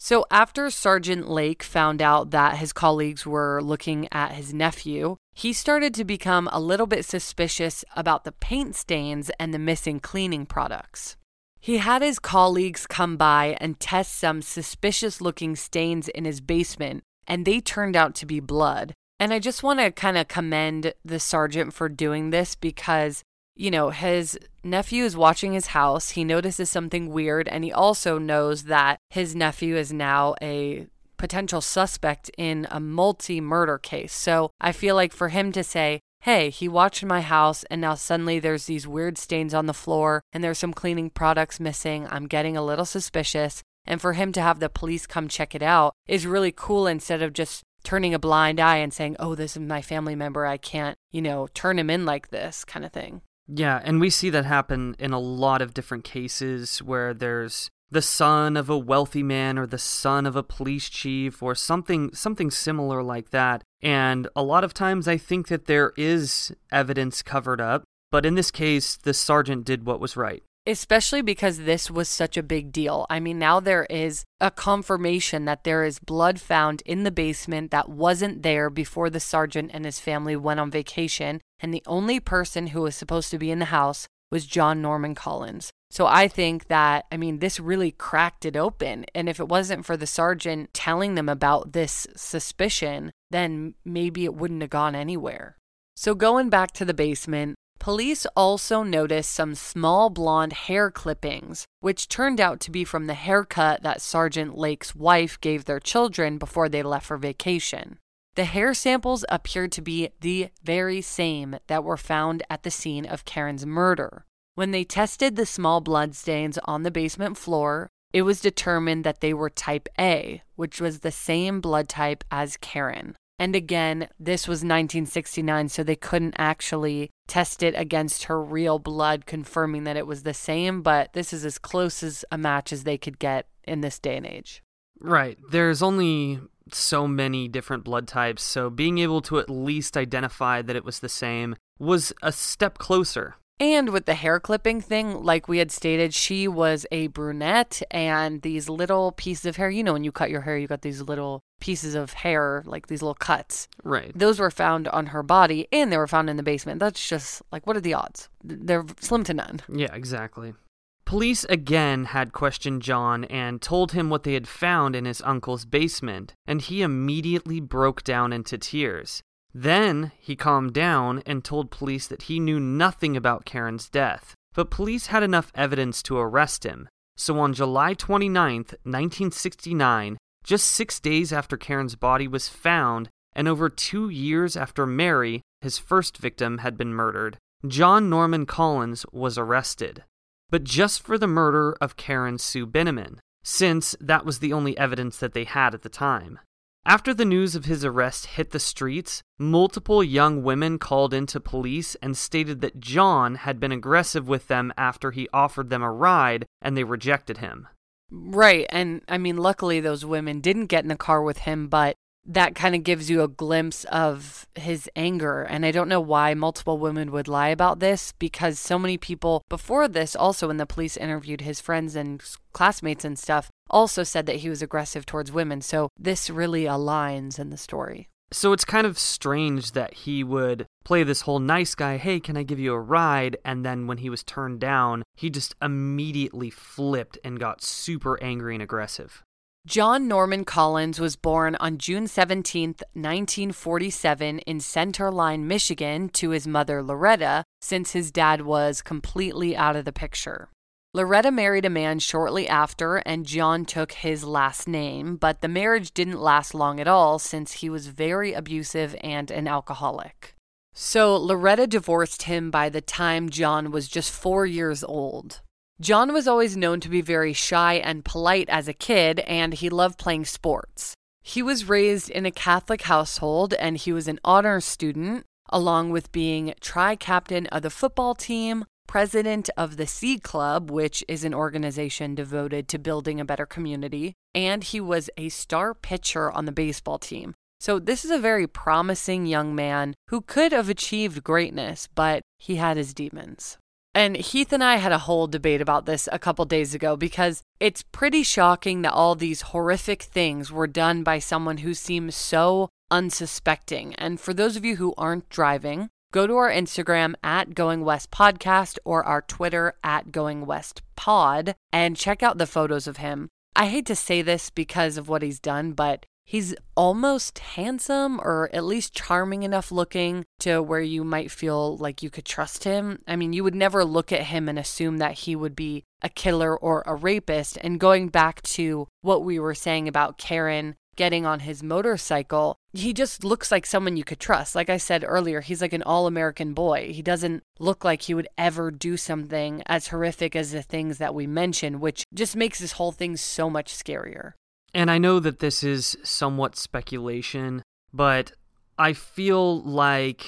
So, after Sergeant Lake found out that his colleagues were looking at his nephew, he started to become a little bit suspicious about the paint stains and the missing cleaning products. He had his colleagues come by and test some suspicious looking stains in his basement, and they turned out to be blood. And I just want to kind of commend the sergeant for doing this because, you know, his nephew is watching his house. He notices something weird, and he also knows that his nephew is now a potential suspect in a multi murder case. So I feel like for him to say, hey, he watched my house and now suddenly there's these weird stains on the floor and there's some cleaning products missing. I'm getting a little suspicious. And for him to have the police come check it out is really cool instead of just turning a blind eye and saying, oh, this is my family member. I can't, you know, turn him in like this kind of thing. Yeah, and we see that happen in a lot of different cases where there's the son of a wealthy man or the son of a police chief or something something similar like that. And a lot of times I think that there is evidence covered up, but in this case the sergeant did what was right especially because this was such a big deal. I mean, now there is a confirmation that there is blood found in the basement that wasn't there before the sergeant and his family went on vacation, and the only person who was supposed to be in the house was John Norman Collins. So I think that, I mean, this really cracked it open. And if it wasn't for the sergeant telling them about this suspicion, then maybe it wouldn't have gone anywhere. So going back to the basement, Police also noticed some small blonde hair clippings, which turned out to be from the haircut that Sergeant Lake's wife gave their children before they left for vacation. The hair samples appeared to be the very same that were found at the scene of Karen's murder. When they tested the small blood stains on the basement floor, it was determined that they were type A, which was the same blood type as Karen. And again, this was 1969, so they couldn't actually test it against her real blood, confirming that it was the same, but this is as close as a match as they could get in this day and age. Right. There's only so many different blood types, so being able to at least identify that it was the same was a step closer. And with the hair clipping thing, like we had stated, she was a brunette, and these little pieces of hair, you know, when you cut your hair, you got these little pieces of hair, like these little cuts. Right. Those were found on her body, and they were found in the basement. That's just like, what are the odds? They're slim to none. Yeah, exactly. Police again had questioned John and told him what they had found in his uncle's basement, and he immediately broke down into tears. Then he calmed down and told police that he knew nothing about Karen's death, but police had enough evidence to arrest him. So on July 29, 1969, just six days after Karen's body was found, and over two years after Mary, his first victim, had been murdered, John Norman Collins was arrested. But just for the murder of Karen Sue Beineman, since that was the only evidence that they had at the time. After the news of his arrest hit the streets, multiple young women called into police and stated that John had been aggressive with them after he offered them a ride and they rejected him. Right. And I mean, luckily, those women didn't get in the car with him, but that kind of gives you a glimpse of his anger. And I don't know why multiple women would lie about this because so many people before this, also when the police interviewed his friends and classmates and stuff, also said that he was aggressive towards women. So this really aligns in the story. So it's kind of strange that he would play this whole nice guy, hey, can I give you a ride? And then when he was turned down, he just immediately flipped and got super angry and aggressive. John Norman Collins was born on June 17, 1947, in Center Line, Michigan, to his mother Loretta, since his dad was completely out of the picture. Loretta married a man shortly after, and John took his last name, but the marriage didn't last long at all since he was very abusive and an alcoholic. So Loretta divorced him by the time John was just four years old. John was always known to be very shy and polite as a kid, and he loved playing sports. He was raised in a Catholic household and he was an honor student, along with being tri captain of the football team, president of the Seed Club, which is an organization devoted to building a better community, and he was a star pitcher on the baseball team. So, this is a very promising young man who could have achieved greatness, but he had his demons. And Heath and I had a whole debate about this a couple days ago because it's pretty shocking that all these horrific things were done by someone who seems so unsuspecting. And for those of you who aren't driving, go to our Instagram at Going West Podcast or our Twitter at Going West Pod and check out the photos of him. I hate to say this because of what he's done, but he's almost handsome or at least charming enough looking to where you might feel like you could trust him. I mean, you would never look at him and assume that he would be a killer or a rapist. And going back to what we were saying about Karen getting on his motorcycle, he just looks like someone you could trust. Like I said earlier, he's like an all American boy. He doesn't look like he would ever do something as horrific as the things that we mentioned, which just makes this whole thing so much scarier. And I know that this is somewhat speculation, but I feel like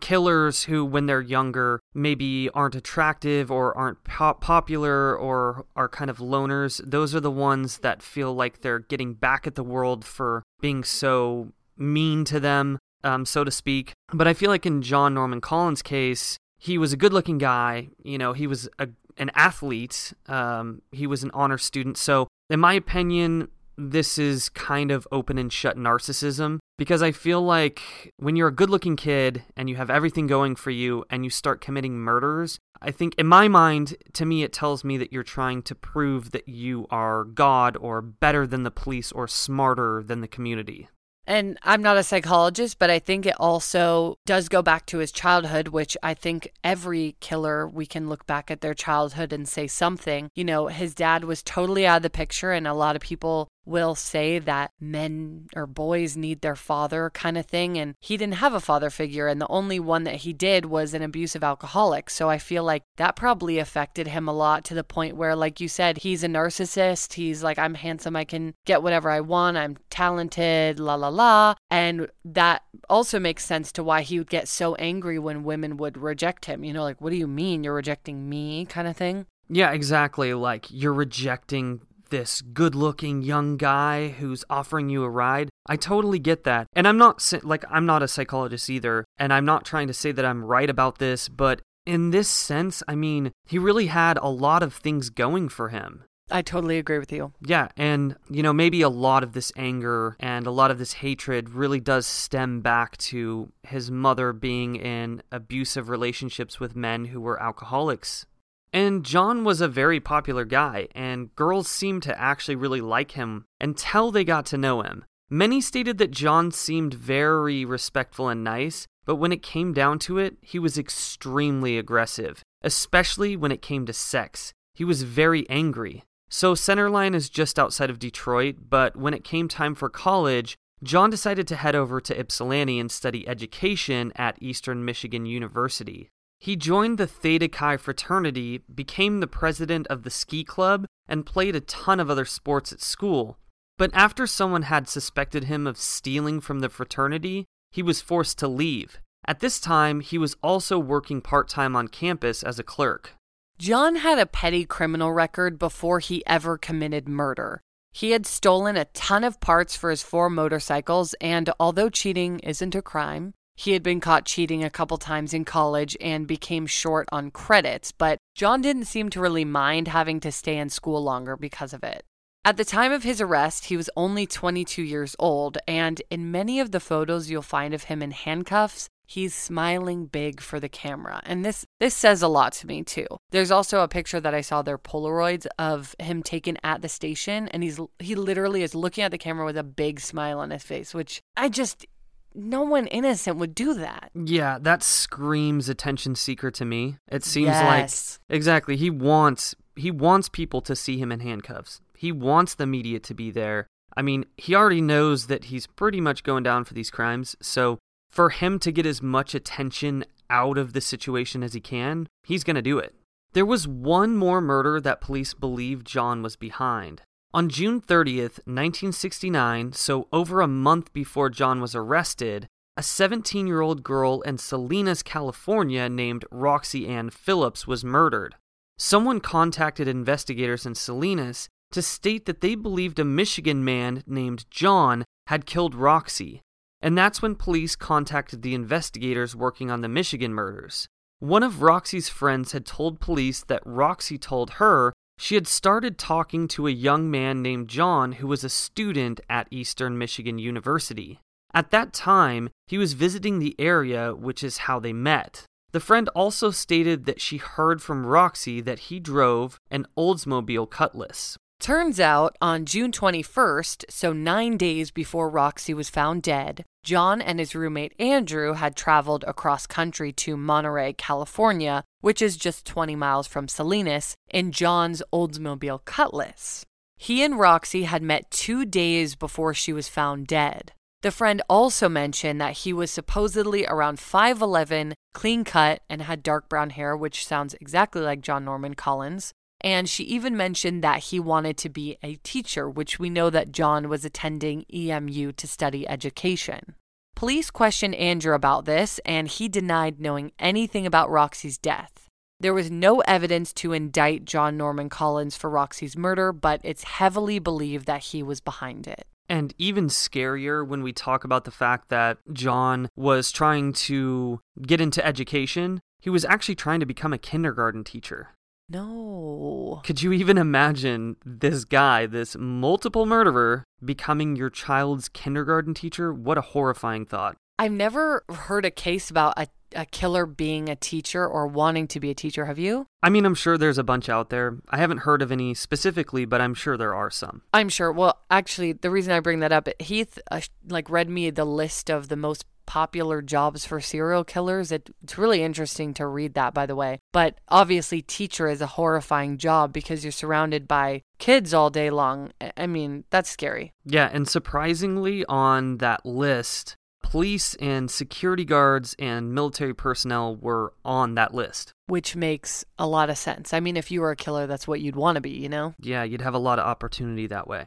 killers who, when they're younger, maybe aren't attractive or aren't popular or are kind of loners, those are the ones that feel like they're getting back at the world for being so mean to them, um, so to speak. But I feel like in John Norman Collins' case, he was a good looking guy. You know, he was a, an athlete, um, he was an honor student. So, in my opinion, this is kind of open and shut narcissism because I feel like when you're a good looking kid and you have everything going for you and you start committing murders, I think in my mind, to me, it tells me that you're trying to prove that you are God or better than the police or smarter than the community. And I'm not a psychologist, but I think it also does go back to his childhood, which I think every killer, we can look back at their childhood and say something. You know, his dad was totally out of the picture, and a lot of people will say that men or boys need their father kind of thing. And he didn't have a father figure. And the only one that he did was an abusive alcoholic. So I feel like that probably affected him a lot to the point where, like you said, he's a narcissist. He's like, I'm handsome. I can get whatever I want. I'm talented, la la la. And that also makes sense to why he would get so angry when women would reject him. You know, like, what do you mean you're rejecting me kind of thing? Yeah, exactly. Like you're rejecting this good looking young guy who's offering you a ride. I totally get that. And I'm not like I'm not a psychologist either, and I'm not trying to say that I'm right about this, but in this sense, I mean, he really had a lot of things going for him. I totally agree with you. Yeah, and you know, maybe a lot of this anger and a lot of this hatred really does stem back to his mother being in abusive relationships with men who were alcoholics and John was a very popular guy, and girls seemed to actually really like him until they got to know him. Many stated that John seemed very respectful and nice, but when it came down to it, he was extremely aggressive, especially when it came to sex. He was very angry. So, Center Line is just outside of Detroit, but when it came time for college, John decided to head over to Ypsilanti and study education at Eastern Michigan University. He joined the Theta Chi fraternity, became the president of the ski club, and played a ton of other sports at school. But after someone had suspected him of stealing from the fraternity, he was forced to leave. At this time, he was also working part time on campus as a clerk. John had a petty criminal record before he ever committed murder. He had stolen a ton of parts for his four motorcycles, and although cheating isn't a crime, he had been caught cheating a couple times in college and became short on credits, but John didn't seem to really mind having to stay in school longer because of it. At the time of his arrest, he was only 22 years old, and in many of the photos you'll find of him in handcuffs, he's smiling big for the camera. And this this says a lot to me too. There's also a picture that I saw there Polaroids of him taken at the station and he's he literally is looking at the camera with a big smile on his face, which I just no one innocent would do that. Yeah, that screams attention seeker to me. It seems yes. like exactly he wants he wants people to see him in handcuffs. He wants the media to be there. I mean, he already knows that he's pretty much going down for these crimes, so for him to get as much attention out of the situation as he can, he's going to do it. There was one more murder that police believe John was behind. On June 30th, 1969, so over a month before John was arrested, a 17 year old girl in Salinas, California named Roxie Ann Phillips was murdered. Someone contacted investigators in Salinas to state that they believed a Michigan man named John had killed Roxie, and that's when police contacted the investigators working on the Michigan murders. One of Roxie's friends had told police that Roxie told her she had started talking to a young man named John who was a student at Eastern Michigan University. At that time, he was visiting the area, which is how they met. The friend also stated that she heard from Roxie that he drove an Oldsmobile Cutlass. Turns out, on June 21st, so nine days before Roxie was found dead, John and his roommate Andrew had traveled across country to Monterey, California, which is just 20 miles from Salinas, in John's Oldsmobile Cutlass. He and Roxie had met two days before she was found dead. The friend also mentioned that he was supposedly around 5'11, clean cut, and had dark brown hair, which sounds exactly like John Norman Collins. And she even mentioned that he wanted to be a teacher, which we know that John was attending EMU to study education. Police questioned Andrew about this, and he denied knowing anything about Roxie's death. There was no evidence to indict John Norman Collins for Roxie's murder, but it's heavily believed that he was behind it. And even scarier when we talk about the fact that John was trying to get into education, he was actually trying to become a kindergarten teacher. No. Could you even imagine this guy, this multiple murderer, becoming your child's kindergarten teacher? What a horrifying thought. I've never heard a case about a, a killer being a teacher or wanting to be a teacher. Have you? I mean, I'm sure there's a bunch out there. I haven't heard of any specifically, but I'm sure there are some. I'm sure. Well, actually, the reason I bring that up, Heath uh, like read me the list of the most popular jobs for serial killers. It, it's really interesting to read that, by the way. But obviously, teacher is a horrifying job because you're surrounded by kids all day long. I mean, that's scary. Yeah, and surprisingly, on that list, police and security guards and military personnel were on that list. Which makes a lot of sense. I mean, if you were a killer, that's what you'd want to be, you know? Yeah, you'd have a lot of opportunity that way.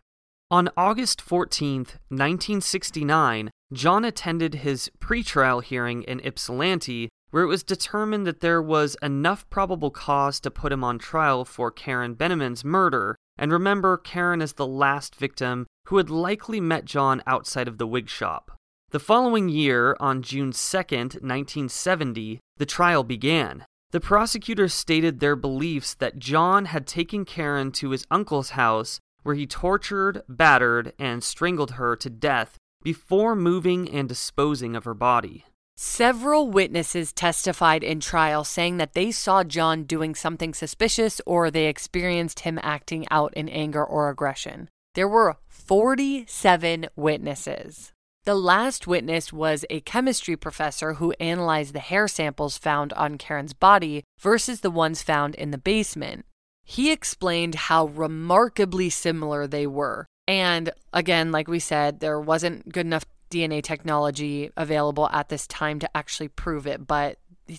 On August 14th, 1969, John attended his pretrial hearing in Ypsilanti, where it was determined that there was enough probable cause to put him on trial for Karen Beineman's murder. And remember, Karen is the last victim who had likely met John outside of the wig shop. The following year, on June 2nd, 1970, the trial began. The prosecutors stated their beliefs that John had taken Karen to his uncle's house where he tortured, battered, and strangled her to death before moving and disposing of her body. Several witnesses testified in trial saying that they saw John doing something suspicious or they experienced him acting out in anger or aggression. There were 47 witnesses. The last witness was a chemistry professor who analyzed the hair samples found on Karen's body versus the ones found in the basement. He explained how remarkably similar they were. And again, like we said, there wasn't good enough DNA technology available at this time to actually prove it. But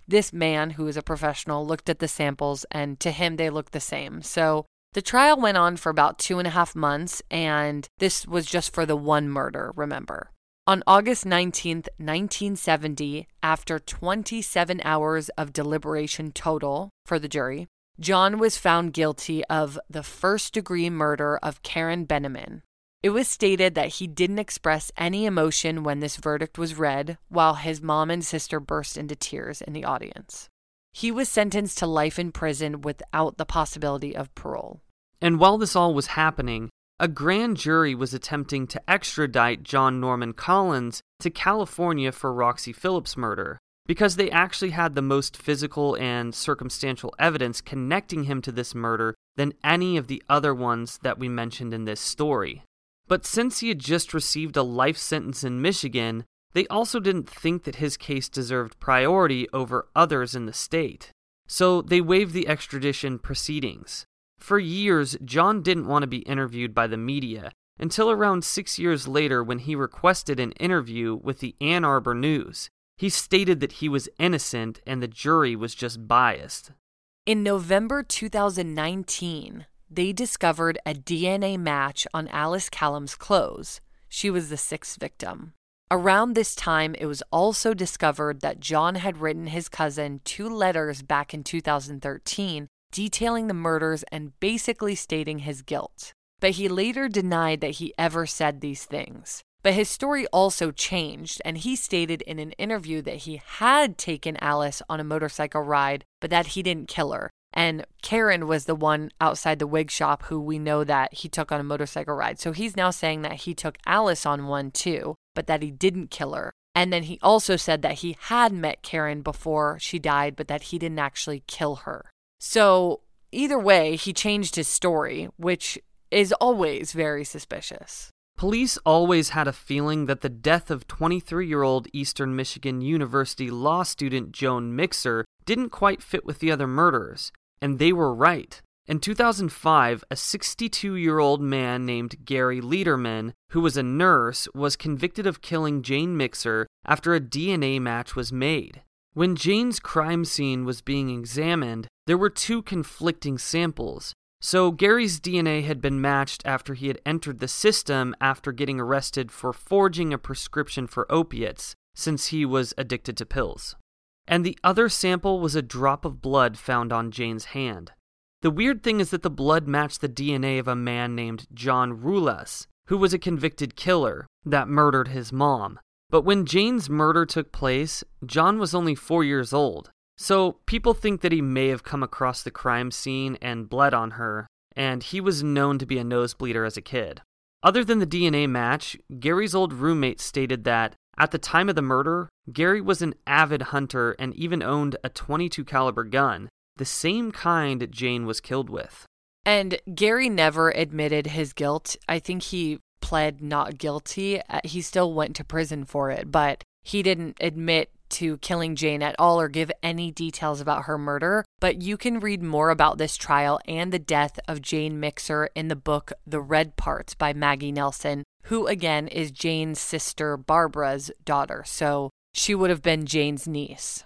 this man, who is a professional, looked at the samples and to him they looked the same. So the trial went on for about two and a half months, and this was just for the one murder, remember. On August 19th, 1970, after 27 hours of deliberation total for the jury, John was found guilty of the first degree murder of Karen Beineman. It was stated that he didn't express any emotion when this verdict was read, while his mom and sister burst into tears in the audience. He was sentenced to life in prison without the possibility of parole. And while this all was happening, a grand jury was attempting to extradite John Norman Collins to California for Roxie Phillips' murder because they actually had the most physical and circumstantial evidence connecting him to this murder than any of the other ones that we mentioned in this story. But since he had just received a life sentence in Michigan, they also didn't think that his case deserved priority over others in the state. So they waived the extradition proceedings. For years, John didn't want to be interviewed by the media until around six years later when he requested an interview with the Ann Arbor News. He stated that he was innocent and the jury was just biased. In November 2019, they discovered a DNA match on Alice Kalom's clothes. She was the sixth victim. Around this time, it was also discovered that John had written his cousin two letters back in 2013 detailing the murders and basically stating his guilt. But he later denied that he ever said these things. But his story also changed, and he stated in an interview that he had taken Alice on a motorcycle ride, but that he didn't kill her. And Karen was the one outside the wig shop who we know that he took on a motorcycle ride. So he's now saying that he took Alice on one too, but that he didn't kill her. And then he also said that he had met Karen before she died, but that he didn't actually kill her. So either way, he changed his story, which is always very suspicious. Police always had a feeling that the death of 23 year old Eastern Michigan University law student Joan Mixer didn't quite fit with the other murders, and they were right. In 2005, a 62 year old man named Gary Leiterman, who was a nurse, was convicted of killing Jane Mixer after a DNA match was made. When Jane's crime scene was being examined, there were two conflicting samples. So, Gary's DNA had been matched after he had entered the system after getting arrested for forging a prescription for opiates, since he was addicted to pills. And the other sample was a drop of blood found on Jane's hand. The weird thing is that the blood matched the DNA of a man named John Ruelas, who was a convicted killer that murdered his mom. But when Jane's murder took place, John was only four years old. So people think that he may have come across the crime scene and bled on her, and he was known to be a nosebleeder as a kid. Other than the DNA match, Gary's old roommate stated that at the time of the murder, Gary was an avid hunter and even owned a 22 caliber gun, the same kind Jane was killed with. And Gary never admitted his guilt. I think he pled not guilty. Uh, he still went to prison for it, but he didn't admit to killing Jane at all or give any details about her murder. But you can read more about this trial and the death of Jane Mixer in the book The Red Parts by Maggie Nelson, who again is Jane's sister Barbara's daughter. So she would have been Jane's niece.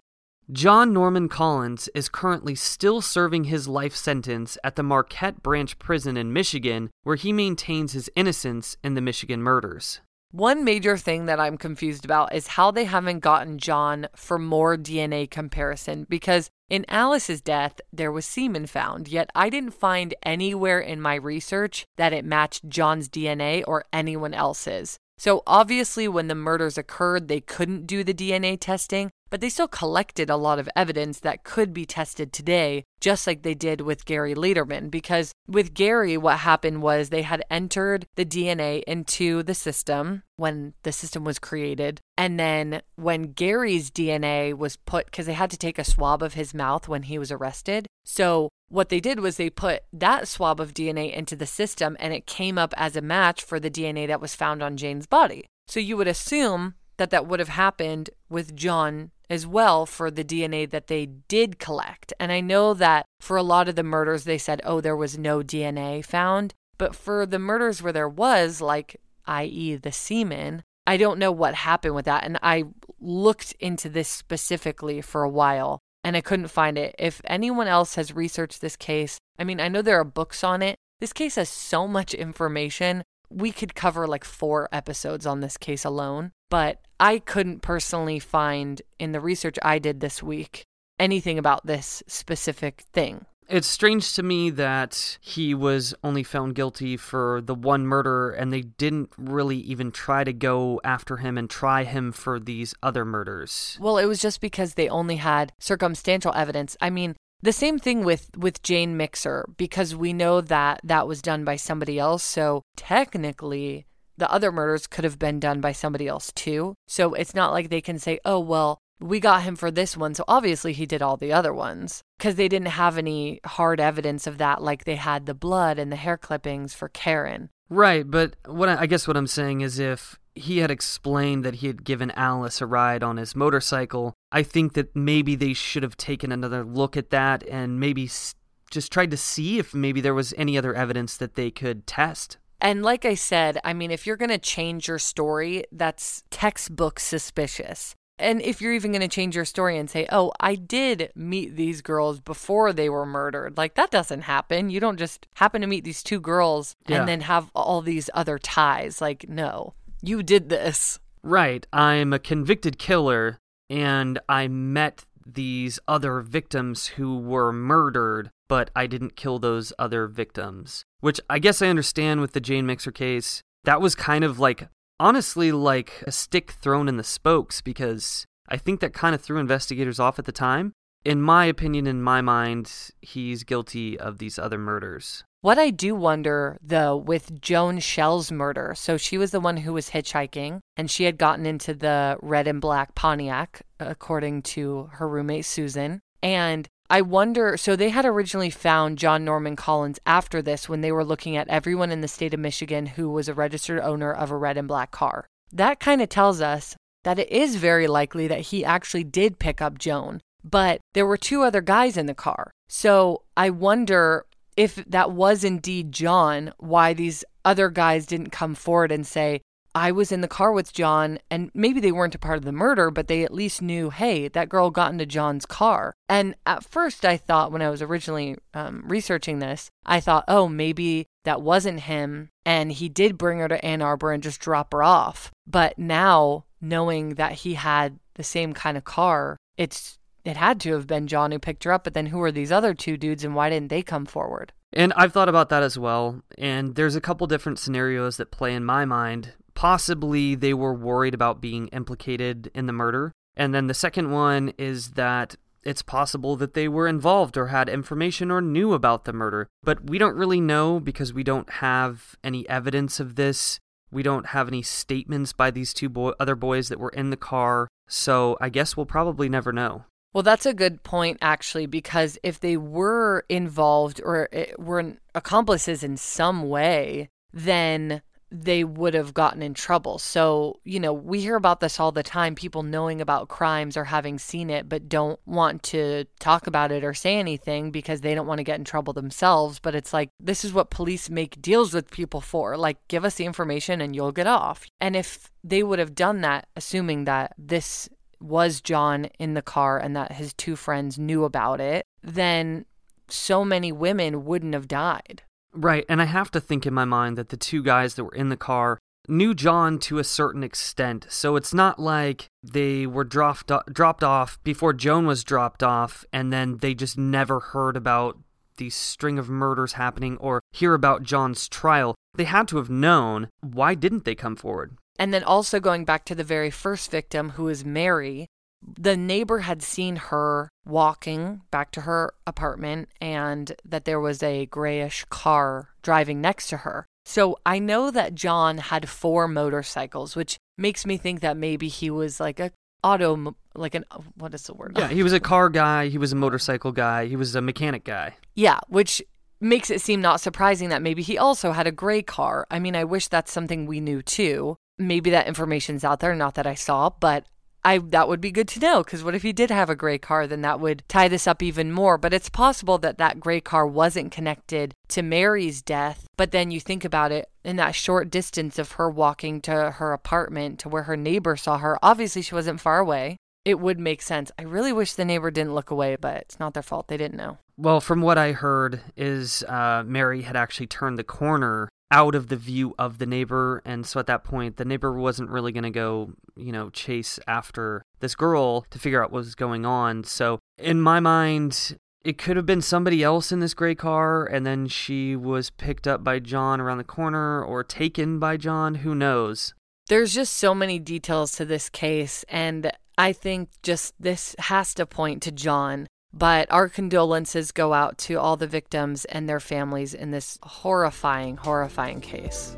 John Norman Collins is currently still serving his life sentence at the Marquette Branch Prison in Michigan, where he maintains his innocence in the Michigan murders. One major thing that I'm confused about is how they haven't gotten John for more DNA comparison because in Alice's death, there was semen found, yet I didn't find anywhere in my research that it matched John's DNA or anyone else's. So obviously, when the murders occurred, they couldn't do the DNA testing, but they still collected a lot of evidence that could be tested today, just like they did with Gary Leiterman. Because with Gary, what happened was they had entered the DNA into the system when the system was created. And then when Gary's DNA was put, because they had to take a swab of his mouth when he was arrested. So what they did was they put that swab of DNA into the system and it came up as a match for the DNA that was found on Jane's body. So you would assume that that would have happened with John as well for the DNA that they did collect. And I know that for a lot of the murders, they said, oh, there was no DNA found. But for the murders where there was, like, i.e., the semen, I don't know what happened with that. And I looked into this specifically for a while and I couldn't find it. If anyone else has researched this case, I mean, I know there are books on it. This case has so much information. We could cover like four episodes on this case alone, but I couldn't personally find in the research I did this week anything about this specific thing. It's strange to me that he was only found guilty for the one murder and they didn't really even try to go after him and try him for these other murders. Well, it was just because they only had circumstantial evidence. I mean, the same thing with with Jane Mixer because we know that that was done by somebody else. So technically, the other murders could have been done by somebody else too. So it's not like they can say, "Oh, well, we got him for this one, so obviously he did all the other ones." Cuz they didn't have any hard evidence of that like they had the blood and the hair clippings for Karen. Right, but what I, I guess what I'm saying is if he had explained that he had given Alice a ride on his motorcycle, I think that maybe they should have taken another look at that and maybe s- just tried to see if maybe there was any other evidence that they could test. And like I said, I mean, if you're going to change your story, that's textbook suspicious. And if you're even going to change your story and say, oh, I did meet these girls before they were murdered, like that doesn't happen. You don't just happen to meet these two girls Yeah. and then have all these other ties. Like, no, you did this. Right, I'm a convicted killer and I met these other victims who were murdered, but I didn't kill those other victims. Which I guess I understand with the Jane Mixer case. That was kind of like, honestly, like a stick thrown in the spokes because I think that kind of threw investigators off at the time. in my opinion, in my mind, he's guilty of these other murders. What I do wonder, though, with Joan Schell's murder, so she was the one who was hitchhiking and she had gotten into the red and black Pontiac, according to her roommate Susan. And I wonder so they had originally found John Norman Collins after this when they were looking at everyone in the state of Michigan who was a registered owner of a red and black car. That kind of tells us that it is very likely that he actually did pick up Joan, but there were two other guys in the car. So I wonder if that was indeed John, why these other guys didn't come forward and say, I was in the car with John, and maybe they weren't a part of the murder, but they at least knew, hey, that girl got into John's car. And at first, I thought when I was originally um, researching this, I thought, oh, maybe that wasn't him, and he did bring her to Ann Arbor and just drop her off. But now, knowing that he had the same kind of car, it's it had to have been John who picked her up, but then who are these other two dudes and why didn't they come forward? And I've thought about that as well. And there's a couple different scenarios that play in my mind. Possibly they were worried about being implicated in the murder. And then the second one is that it's possible that they were involved or had information or knew about the murder. But we don't really know because we don't have any evidence of this. We don't have any statements by these two boy- other boys that were in the car. So I guess we'll probably never know. Well, that's a good point, actually, because if they were involved or eh, were accomplices in some way, then they would have gotten in trouble. So, you know, we hear about this all the time people knowing about crimes or having seen it, but don't want to talk about it or say anything because they don't want to get in trouble themselves. But it's like, this is what police make deals with people for. Like, give us the information and you'll get off. And if they would have done that, assuming that this was John in the car and that his two friends knew about it, then so many women wouldn't have died. Right, and I have to think in my mind that the two guys that were in the car knew John to a certain extent. So it's not like they were dropped dropped off before Joan was dropped off and then they just never heard about these string of murders happening or hear about John's trial. They had to have known. Why didn't they come forward? And then also going back to the very first victim, who is Mary, the neighbor had seen her walking back to her apartment and that there was a grayish car driving next to her. So I know that John had four motorcycles, which makes me think that maybe he was like a auto like an what is the word? Yeah, he was a car guy, he was a motorcycle guy, he was a mechanic guy. Yeah, which makes it seem not surprising that maybe he also had a gray car. I mean, I wish that's something we knew too maybe that information's out there, not that I saw, but I that would be good to know because what if he did have a gray car? Then that would tie this up even more. But it's possible that that gray car wasn't connected to Mary's death. But then you think about it in that short distance of her walking to her apartment to where her neighbor saw her. Obviously, she wasn't far away. It would make sense. I really wish the neighbor didn't look away, but it's not their fault. They didn't know. Well, from what I heard, is uh, Mary had actually turned the corner out of the view of the neighbor. And so at that point, the neighbor wasn't really going to go, you know, chase after this girl to figure out what was going on. So in my mind, it could have been somebody else in this gray car, and then she was picked up by John around the corner or taken by John. Who knows? There's just so many details to this case, and I think just this has to point to John but our condolences go out to all the victims and their families in this horrifying, horrifying case.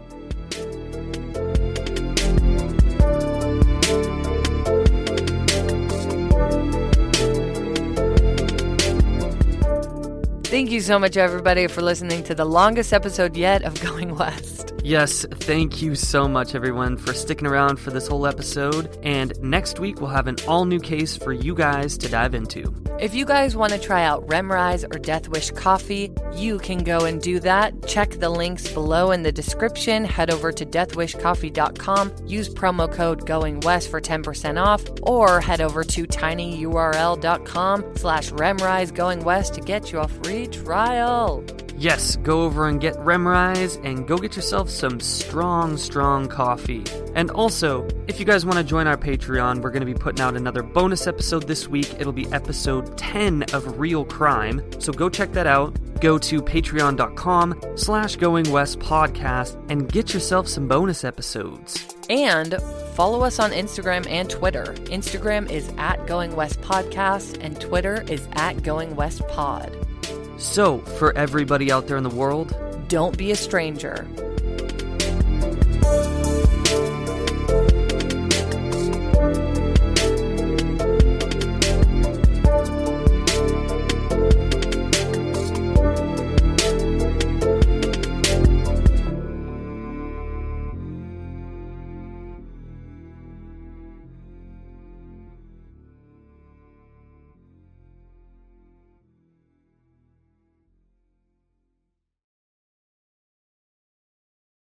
Thank you so much, everybody, for listening to the longest episode yet of <laughs> Going West. Yes, thank you so much, everyone, for sticking around for this whole episode. And next week, we'll have an all new case for you guys to dive into. If you guys want to try out Remrise or Death Wish coffee, you can go and do that. Check the links below in the description. Head over to deathwishcoffee.com, use promo code Going West for 10% off, or head over to tinyurl.com slash Remrise Going West to get your free free trial. Yes, go over and get Remrise and go get yourself some strong, strong coffee. And also, if you guys want to join our Patreon, we're going to be putting out another bonus episode this week. It'll be episode 10 of Real Crime, so go check that out. Go to patreon.com slash going west podcast and get yourself some bonus episodes. And follow us on Instagram and Twitter. Instagram is at Going West Podcast and Twitter is at Going West Pod. So, for everybody out there in the world, don't be a stranger.